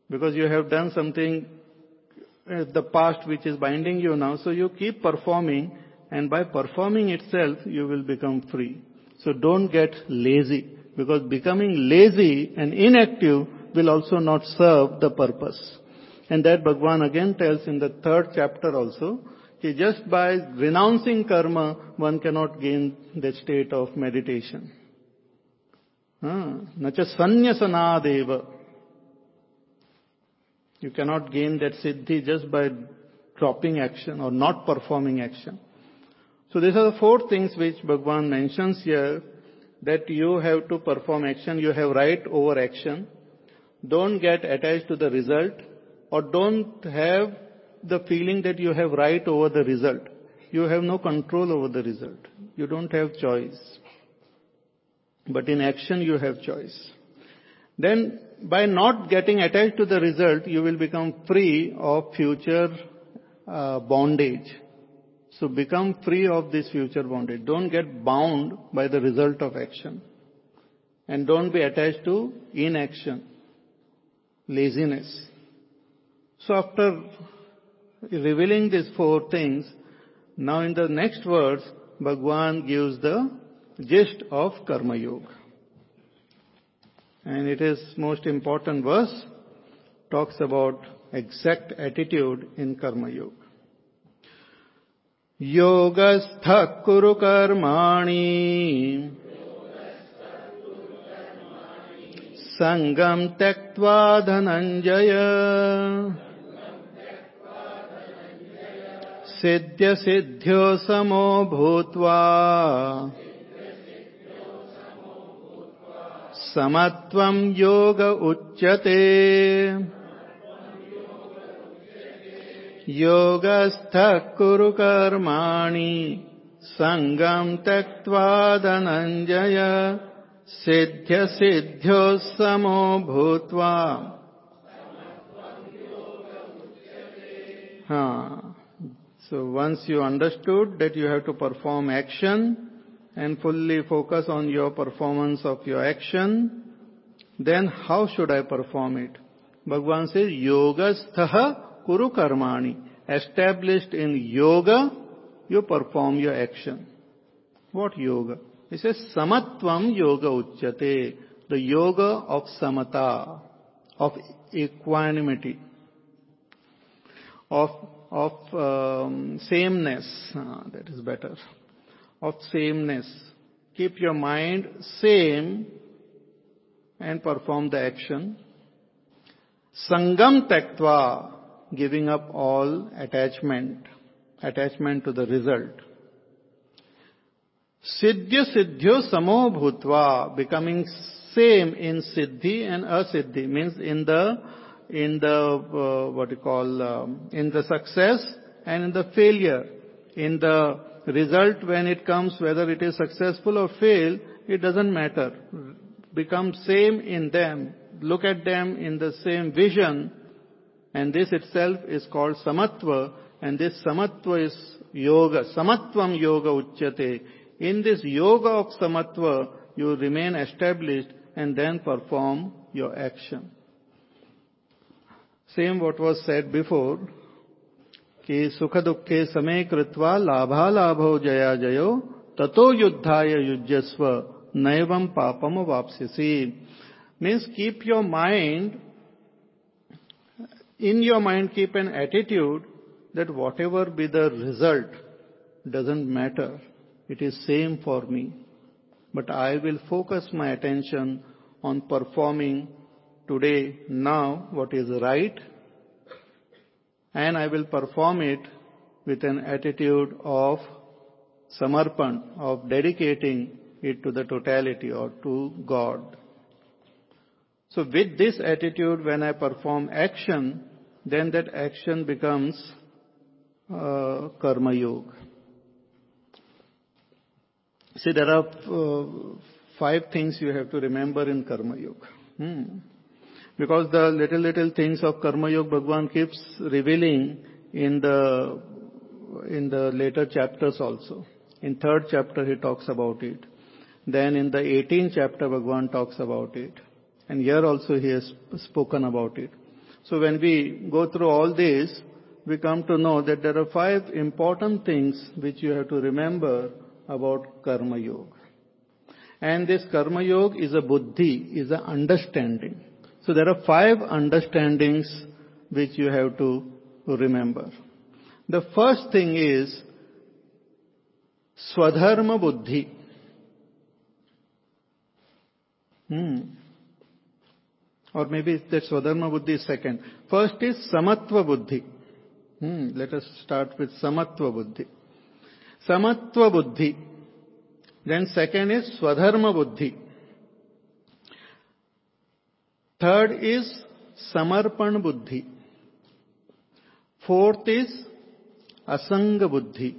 Because you have done something in the past which is binding you now, so you keep performing and by performing itself you will become free. So don't get lazy because becoming lazy and inactive will also not serve the purpose. And that Bhagwan again tells in the third chapter also, just by renouncing karma, one cannot gain that state of meditation. Nacha sanyasanadeva. You cannot gain that siddhi just by dropping action or not performing action. So These are the four things which Bhagwan mentions here, that you have to perform action, you have right over action. Don't get attached to the result or don't have the feeling that you have right over the result. You have no control over the result. You don't have choice. But in action you have choice. Then by not getting attached to the result, you will become free of future uh, bondage. So become free of this future bondage. Don't get bound by the result of action. And don't be attached to inaction, laziness. So after revealing these four things, now in the next verse, Bhagwan gives the gist of Karma Yoga. And it is most important verse, talks about exact attitude in Karma Yoga. योगस्थ कुरु कर्माणि सङ्गम् त्यक्त्वा धनञ्जय सिद्ध्यसिद्ध्यो समो भूत्वा। समत्वम् योग उच्यते। योगस्थः कुरु कर्माणि सङ्गम् त्यक्त्वा धनञ्जय। सिद्ध्यसिद्ध्यो समो भूत्वा। हाँ। Once you understood that you have to perform action and fully focus on your performance of your action, then how should I perform it? Bhagavan says, Yogasthaha Kuru Karmani. Established in yoga, you perform your action. What yoga? He says, Samatvam Yoga Uchyate. The yoga of samata, of equanimity, of of um, sameness. Ah, that is better. Of sameness. Keep your mind same and perform the action. Sangam taktva, giving up all attachment, attachment to the result. Siddhya Siddhyo Samo Bhutva, becoming same in Siddhi and Asiddhi, means in the, in the, uh, what you call, um, in the success and in the failure. In the result when it comes, whether it is successful or fail, it doesn't matter. Become same in them. Look at them in the same vision. And this itself is called samatva. And this samatva is yoga. Samatvam yoga uchyate. In this yoga of samatva, you remain established and then perform your action. Same what was said before कि सुख दुखे समय कृत्वा लाभालाभ जया जयो, ततो युद्धाय युज्यस्व नैवम पापम वापसी means keep your mind in your mind keep an attitude that whatever be the result doesn't matter it is same for me but I will focus my attention on performing today, now, what is right, and I will perform it with an attitude of samarpan, of dedicating it to the totality or to God. So with this attitude, when I perform action, then that action becomes uh, karma yoga. See, there are uh, five things you have to remember in Karma Yoga. Hmm. Because the little, little things of Karma Yoga Bhagwan keeps revealing in the, in the later chapters also. In third chapter he talks about it. Then in the 18th chapter Bhagwan talks about it. And here also he has spoken about it. So when we go through all this, we come to know that there are five important things which you have to remember about Karma Yoga. And this Karma Yoga is a buddhi, is an understanding. So there are five understandings which you have to remember. The first thing is Swadharma Buddhi. Hmm. Or maybe that Swadharma Buddhi is second. First is Samatva Buddhi. Hmm. Let us start with Samatva Buddhi. Samatva buddhi. Then second is Swadharma buddhi. Third is Samarpan buddhi. Fourth is Asanga buddhi.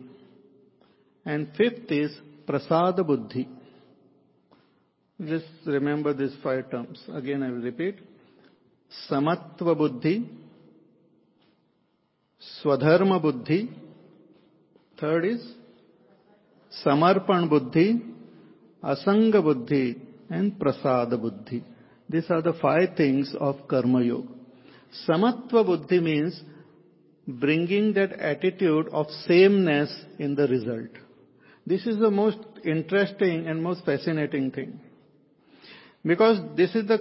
And fifth is Prasada buddhi. Just remember these five terms. Again I will repeat. Samatva buddhi, Swadharma buddhi. Third is Samarpan Buddhi, Asanga Buddhi, and Prasada Buddhi. These are the five things of Karma Yoga. Samatva Buddhi means bringing that attitude of sameness in the result. This is the most interesting and most fascinating thing. Because this is the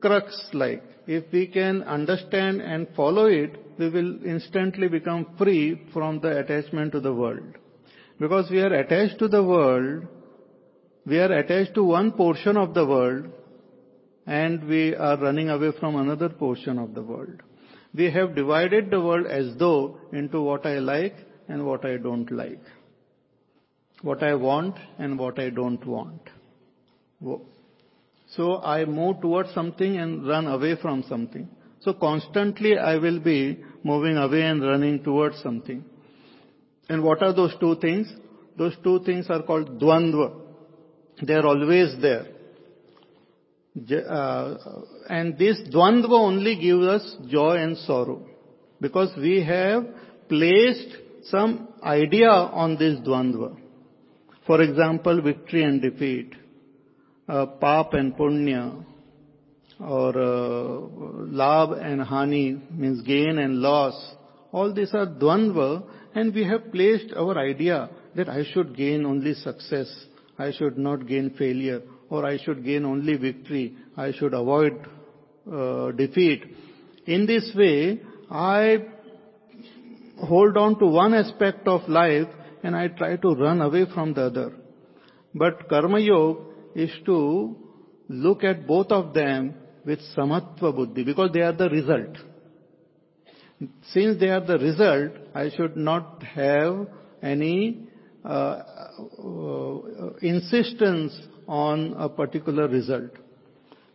crux like, if we can understand and follow it, we will instantly become free from the attachment to the world. Because we are attached to the world, we are attached to one portion of the world, and we are running away from another portion of the world. We have divided the world as though into what I like and what I don't like. What I want and what I don't want. So I move towards something and run away from something. So constantly I will be moving away and running towards something. And what are those two things? Those two things are called dvandva. They are always there. Uh, and this dvandva only gives us joy and sorrow. Because we have placed some idea on this dvandva. For example, victory and defeat, uh, pap and punya, or uh, labh and hani means gain and loss. All these are dvandva and we have placed our idea that I should gain only success, I should not gain failure, or I should gain only victory, I should avoid uh, defeat. In this way, I hold on to one aspect of life and I try to run away from the other. But Karma Yoga is to look at both of them with Samatva Buddhi because they are the result. Since they are the result, I should not have any uh, uh, insistence on a particular result.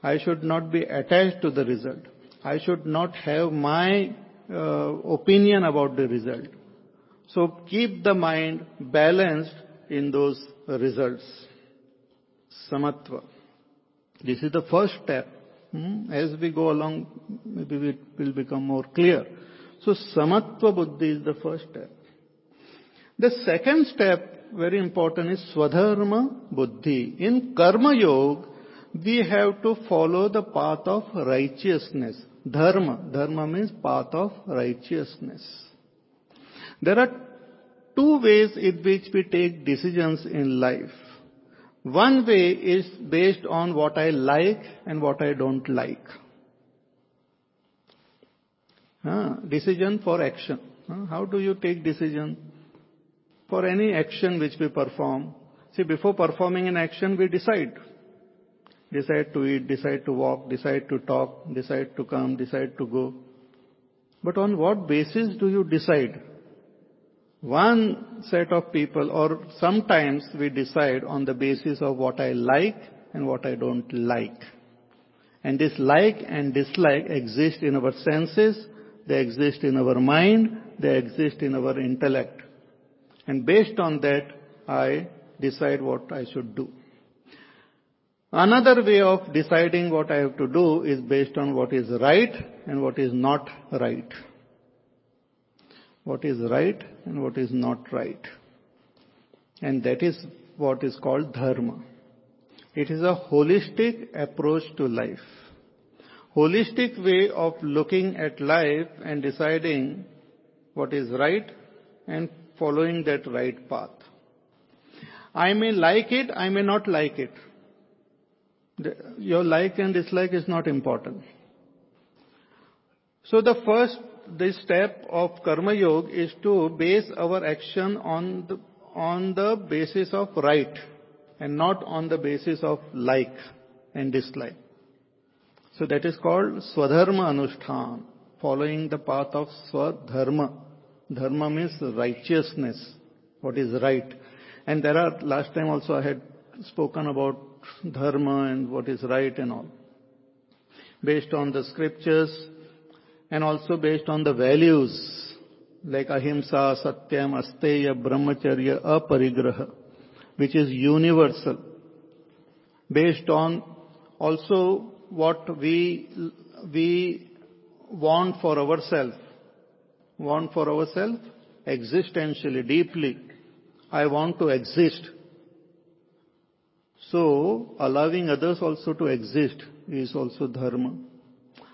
I should not be attached to the result. I should not have my uh, opinion about the result. So keep the mind balanced in those results. Samatva. This is the first step. Hmm? As we go along, maybe it will become more clear. So Samatva Buddhi is the first step. The second step, very important, is Swadharma Buddhi. In Karma Yoga, we have to follow the path of righteousness. Dharma. Dharma means path of righteousness. There are two ways in which we take decisions in life. One way is based on what I like and what I don't like. Uh, decision for action. How do you take decision? For any action which we perform. See, before performing an action, we decide. Decide to eat, decide to walk, decide to talk, decide to come, decide to go. But on what basis do you decide? One set of people, or sometimes we decide on the basis of what I like and what I don't like. And this like and dislike exist in our senses, they exist in our mind, they exist in our intellect. And based on that, I decide what I should do. Another way of deciding what I have to do is based on what is right and what is not right. What is right and what is not right. And that is what is called dharma. It is a holistic approach to life. Holistic way of looking at life and deciding what is right and following that right path. I may like it, I may not like it. Your like and dislike is not important. So the first step of karma yoga is to base our action on the, on the basis of right and not on the basis of like and dislike. So that is called swadharma anushthan, following the path of swadharma. Dharma means righteousness, what is right. And there are, last time also I had spoken about dharma and what is right and all. Based on the scriptures and also based on the values like ahimsa, satyam, asteya, brahmacharya, aparigraha, which is universal. Based on also what we, we want for ourselves. Want for ourselves existentially, deeply. I want to exist. So, allowing others also to exist is also dharma.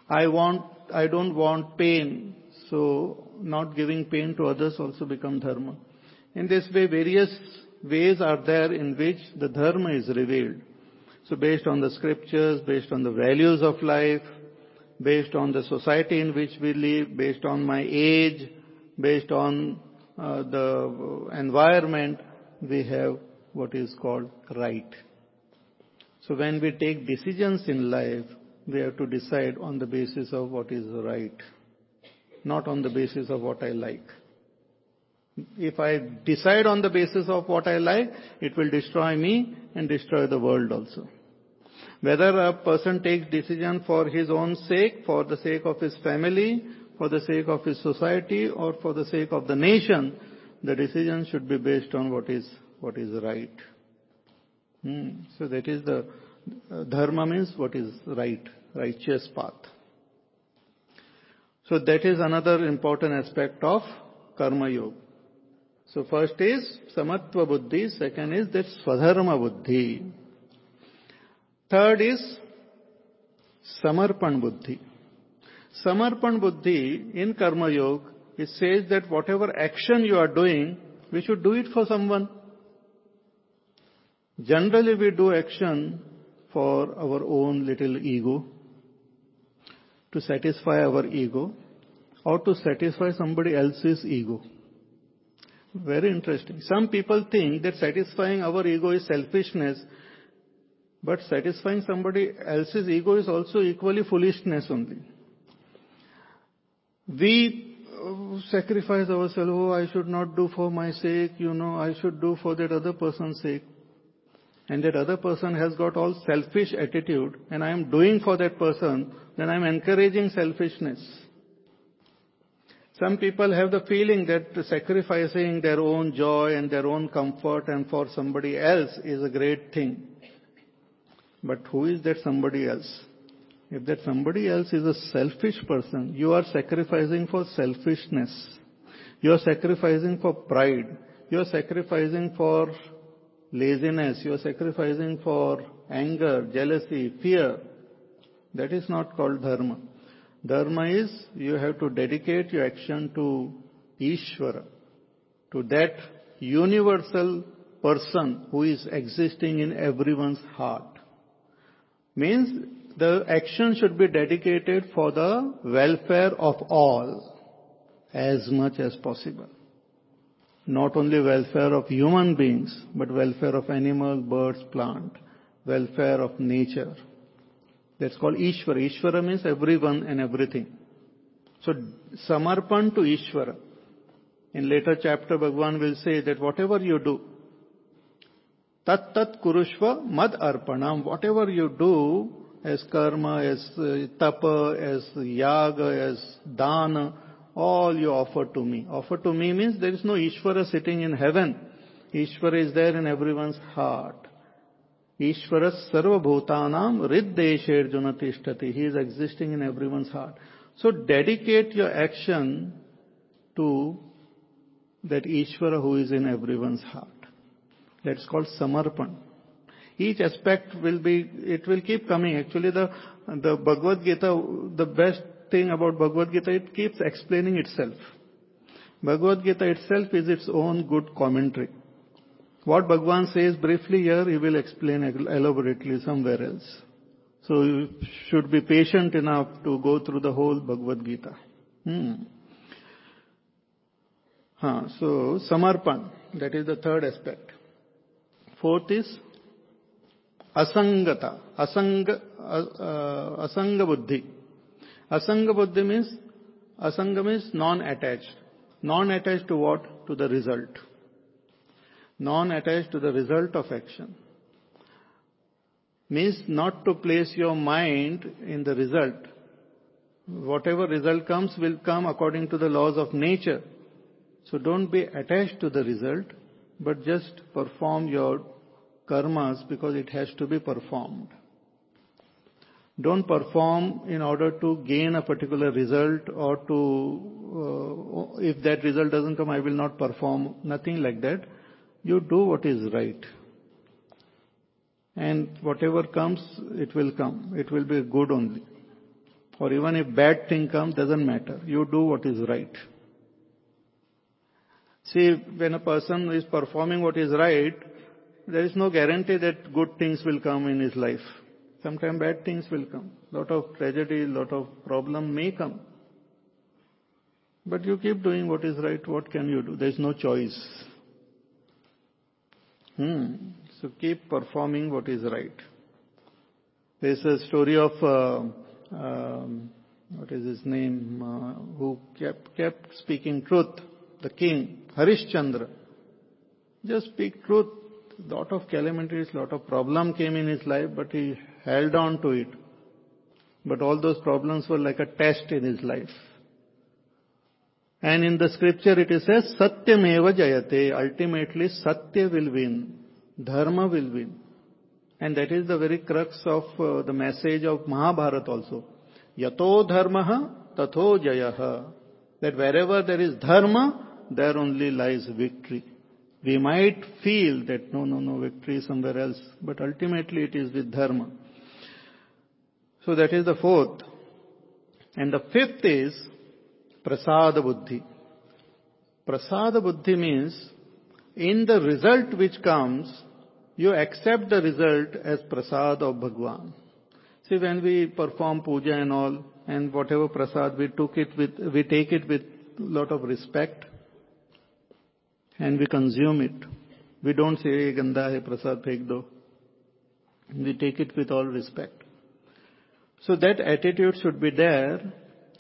I want, I don't want pain, so not giving pain to others also become dharma. In this way, various ways are there in which the dharma is revealed. So based on the scriptures, based on the values of life, based on the society in which we live, based on my age, based on uh, the environment, we have what is called right. So when we take decisions in life, we have to decide on the basis of what is right, not on the basis of what I like. If I decide on the basis of what I like, it will destroy me and destroy the world also. Whether a person takes decision for his own sake, for the sake of his family, for the sake of his society, or for the sake of the nation, the decision should be based on what is, what is right. Hmm. So that is the uh, dharma means what is right, righteous path. So that is another important aspect of karma yoga. So first is samatva buddhi, second is that swadharma buddhi. Third is samarpan buddhi. Samarpan buddhi in karma yoga, it says that whatever action you are doing, we should do it for someone. Generally, we do action for our own little ego, to satisfy our ego, or to satisfy somebody else's ego. Very interesting. Some people think that satisfying our ego is selfishness, but satisfying somebody else's ego is also equally foolishness only. We uh, sacrifice ourselves, oh, I should not do for my sake, you know, I should do for that other person's sake. And that other person has got all selfish attitude and I am doing for that person, then I am encouraging selfishness. Some people have the feeling that sacrificing their own joy and their own comfort and for somebody else is a great thing. But who is that somebody else? If that somebody else is a selfish person, you are sacrificing for selfishness. You are sacrificing for pride. You are sacrificing for laziness. You are sacrificing for anger, jealousy, fear. That is not called dharma. Dharma is you have to dedicate your action to Ishvara, to that universal person who is existing in everyone's heart. Means the action should be dedicated for the welfare of all as much as possible. Not only welfare of human beings, but welfare of animals, birds, plant, welfare of nature. That's called Ishvara. Ishvara means everyone and everything. So, Samarpan to Ishvara. In later chapter, Bhagwan will say that whatever you do, तत्त कुरुष्व मद अर्पणम। Whatever you do as karma as tapa as yaga as dana all you offer to me offer to me means there is no Ishwara sitting in heaven Ishwara is there in every one heart Ishwara सर्वभूता हृदेश Arjun तिषति he is existing in every one heart so dedicate your action to that Ishwara who is in every one heart That's called samarpan. Each aspect will be, it will keep coming. Actually the, the Bhagavad Gita, the best thing about Bhagavad Gita, it keeps explaining itself. Bhagavad Gita itself is its own good commentary. What Bhagwan says briefly here, he will explain elaborately somewhere else. So you should be patient enough to go through the whole Bhagavad Gita. Hmm. Huh, so samarpan, that is the third aspect. Fourth is asangata, asanga, uh, asanga buddhi. Asanga buddhi means, asanga means non-attached. Non-attached to what? To the result non-attached to the result of action. Means not to place your mind in the result. Whatever result comes will come according to the laws of nature. So don't be attached to the result, but just perform your karmas because it has to be performed. Don't perform in order to gain a particular result or to, uh, if that result doesn't come, I will not perform. Nothing like that. You do what is right. And whatever comes, it will come. It will be good only. Or even if bad thing comes, doesn't matter. You do what is right. See, when a person is performing what is right, there is no guarantee that good things will come in his life. Sometimes bad things will come. Lot of tragedy, lot of problem may come. But you keep doing what is right, what can you do? There is no choice. Hmm. So keep performing what is right. There's a story of uh, um, what is his name, uh, who kept kept speaking truth. The king Harishchandra. Just speak truth. Lot of calamities, lot of problem came in his life, but he held on to it. But all those problems were like a test in his life. And in the scripture it is says, Satyameva Jayate. Ultimately, Satya will win. Dharma will win. And that is the very crux of uh, the message of Mahabharata also. Yato dharma tatho jayaha. That wherever there is dharma, there only lies victory. We might feel that no, no, no, victory is somewhere else, but ultimately it is with dharma. So that is the fourth. And the fifth is prasada buddhi. Prasada buddhi means in the result which comes, you accept the result as prasad of Bhagwan. See, when we perform puja and all, and whatever prasad, we took it with, we take it with lot of respect, and we consume it. We don't say, ganda hai prasad phek do. We take it with all respect. So that attitude should be there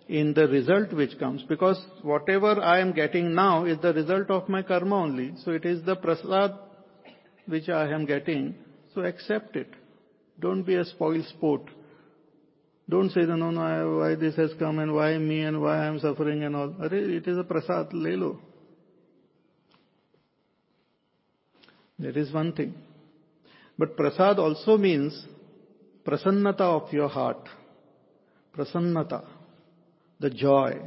in the result which comes because whatever I am getting now is the result of my karma only. So it is the prasad which I am getting. So accept it. Don't be a spoil sport. Don't say, no, no, why this has come and why me and why I am suffering and all. It is a prasad, lelo. That is one thing. But prasad also means prasannata of your heart. Prasannata the joy.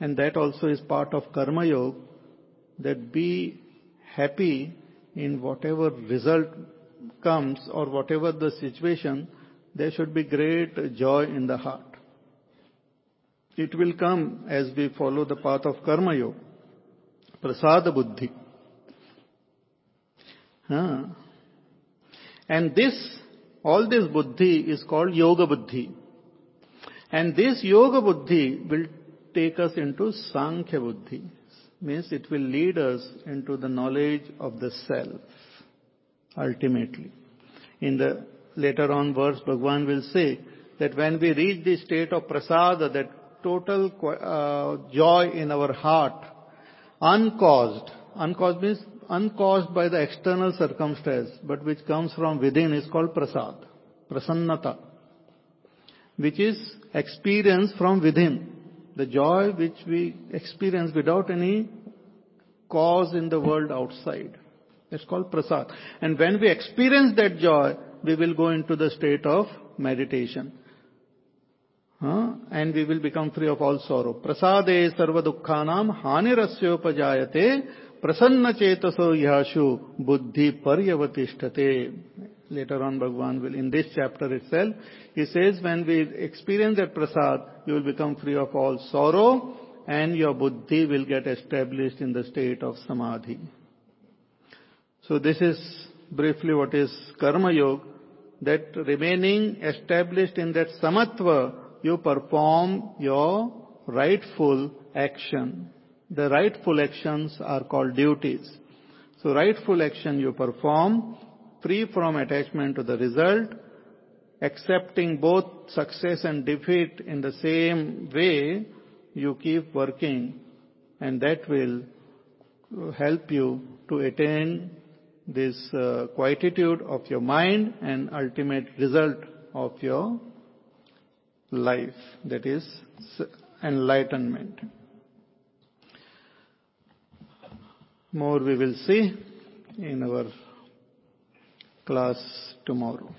And that also is part of Karma Yoga, that be happy in whatever result comes or whatever the situation, there should be great joy in the heart. It will come as we follow the path of Karma Yoga. Prasada Buddhi. And this, all this Buddhi is called Yoga Buddhi. And this Yoga Buddhi will take us into Sankhya Buddhi. Means it will lead us into the knowledge of the self, ultimately. In the later on verse, Bhagwan will say that when we reach the state of prasada, that total uh, joy in our heart, uncaused, uncaused means uncaused by the external circumstance, but which comes from within is called prasad, prasannata which is experienced from within. The joy which we experience without any cause in the world outside. It's called prasad. And when we experience that joy, we will go into the state of meditation. Huh? And we will become free of all sorrow. Prasade sarva dukkhanam hanirasyopajayate प्रसन्न चेतसो याशु बुद्धि पर्यवतिष्ठते later on Bhagavan will in this chapter itself he says when we experience that prasad you will become free of all sorrow and your buddhi will get establish in the state of samadhi so this is briefly what is karma yoga that remaining established in that samatva you perform your rightful action The rightful actions are called duties. So rightful action you perform free from attachment to the result, accepting both success and defeat in the same way, you keep working and that will help you to attain this uh, quietude of your mind and ultimate result of your life, that is enlightenment. More we will see in our class tomorrow.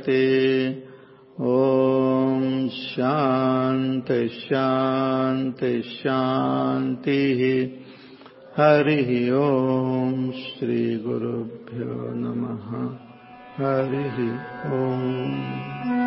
भजते ॐ शान्ति शान्ति शान्तिः। हरिः ॐ श्रीगुरुभ्यो नमः। हरिः ॐ।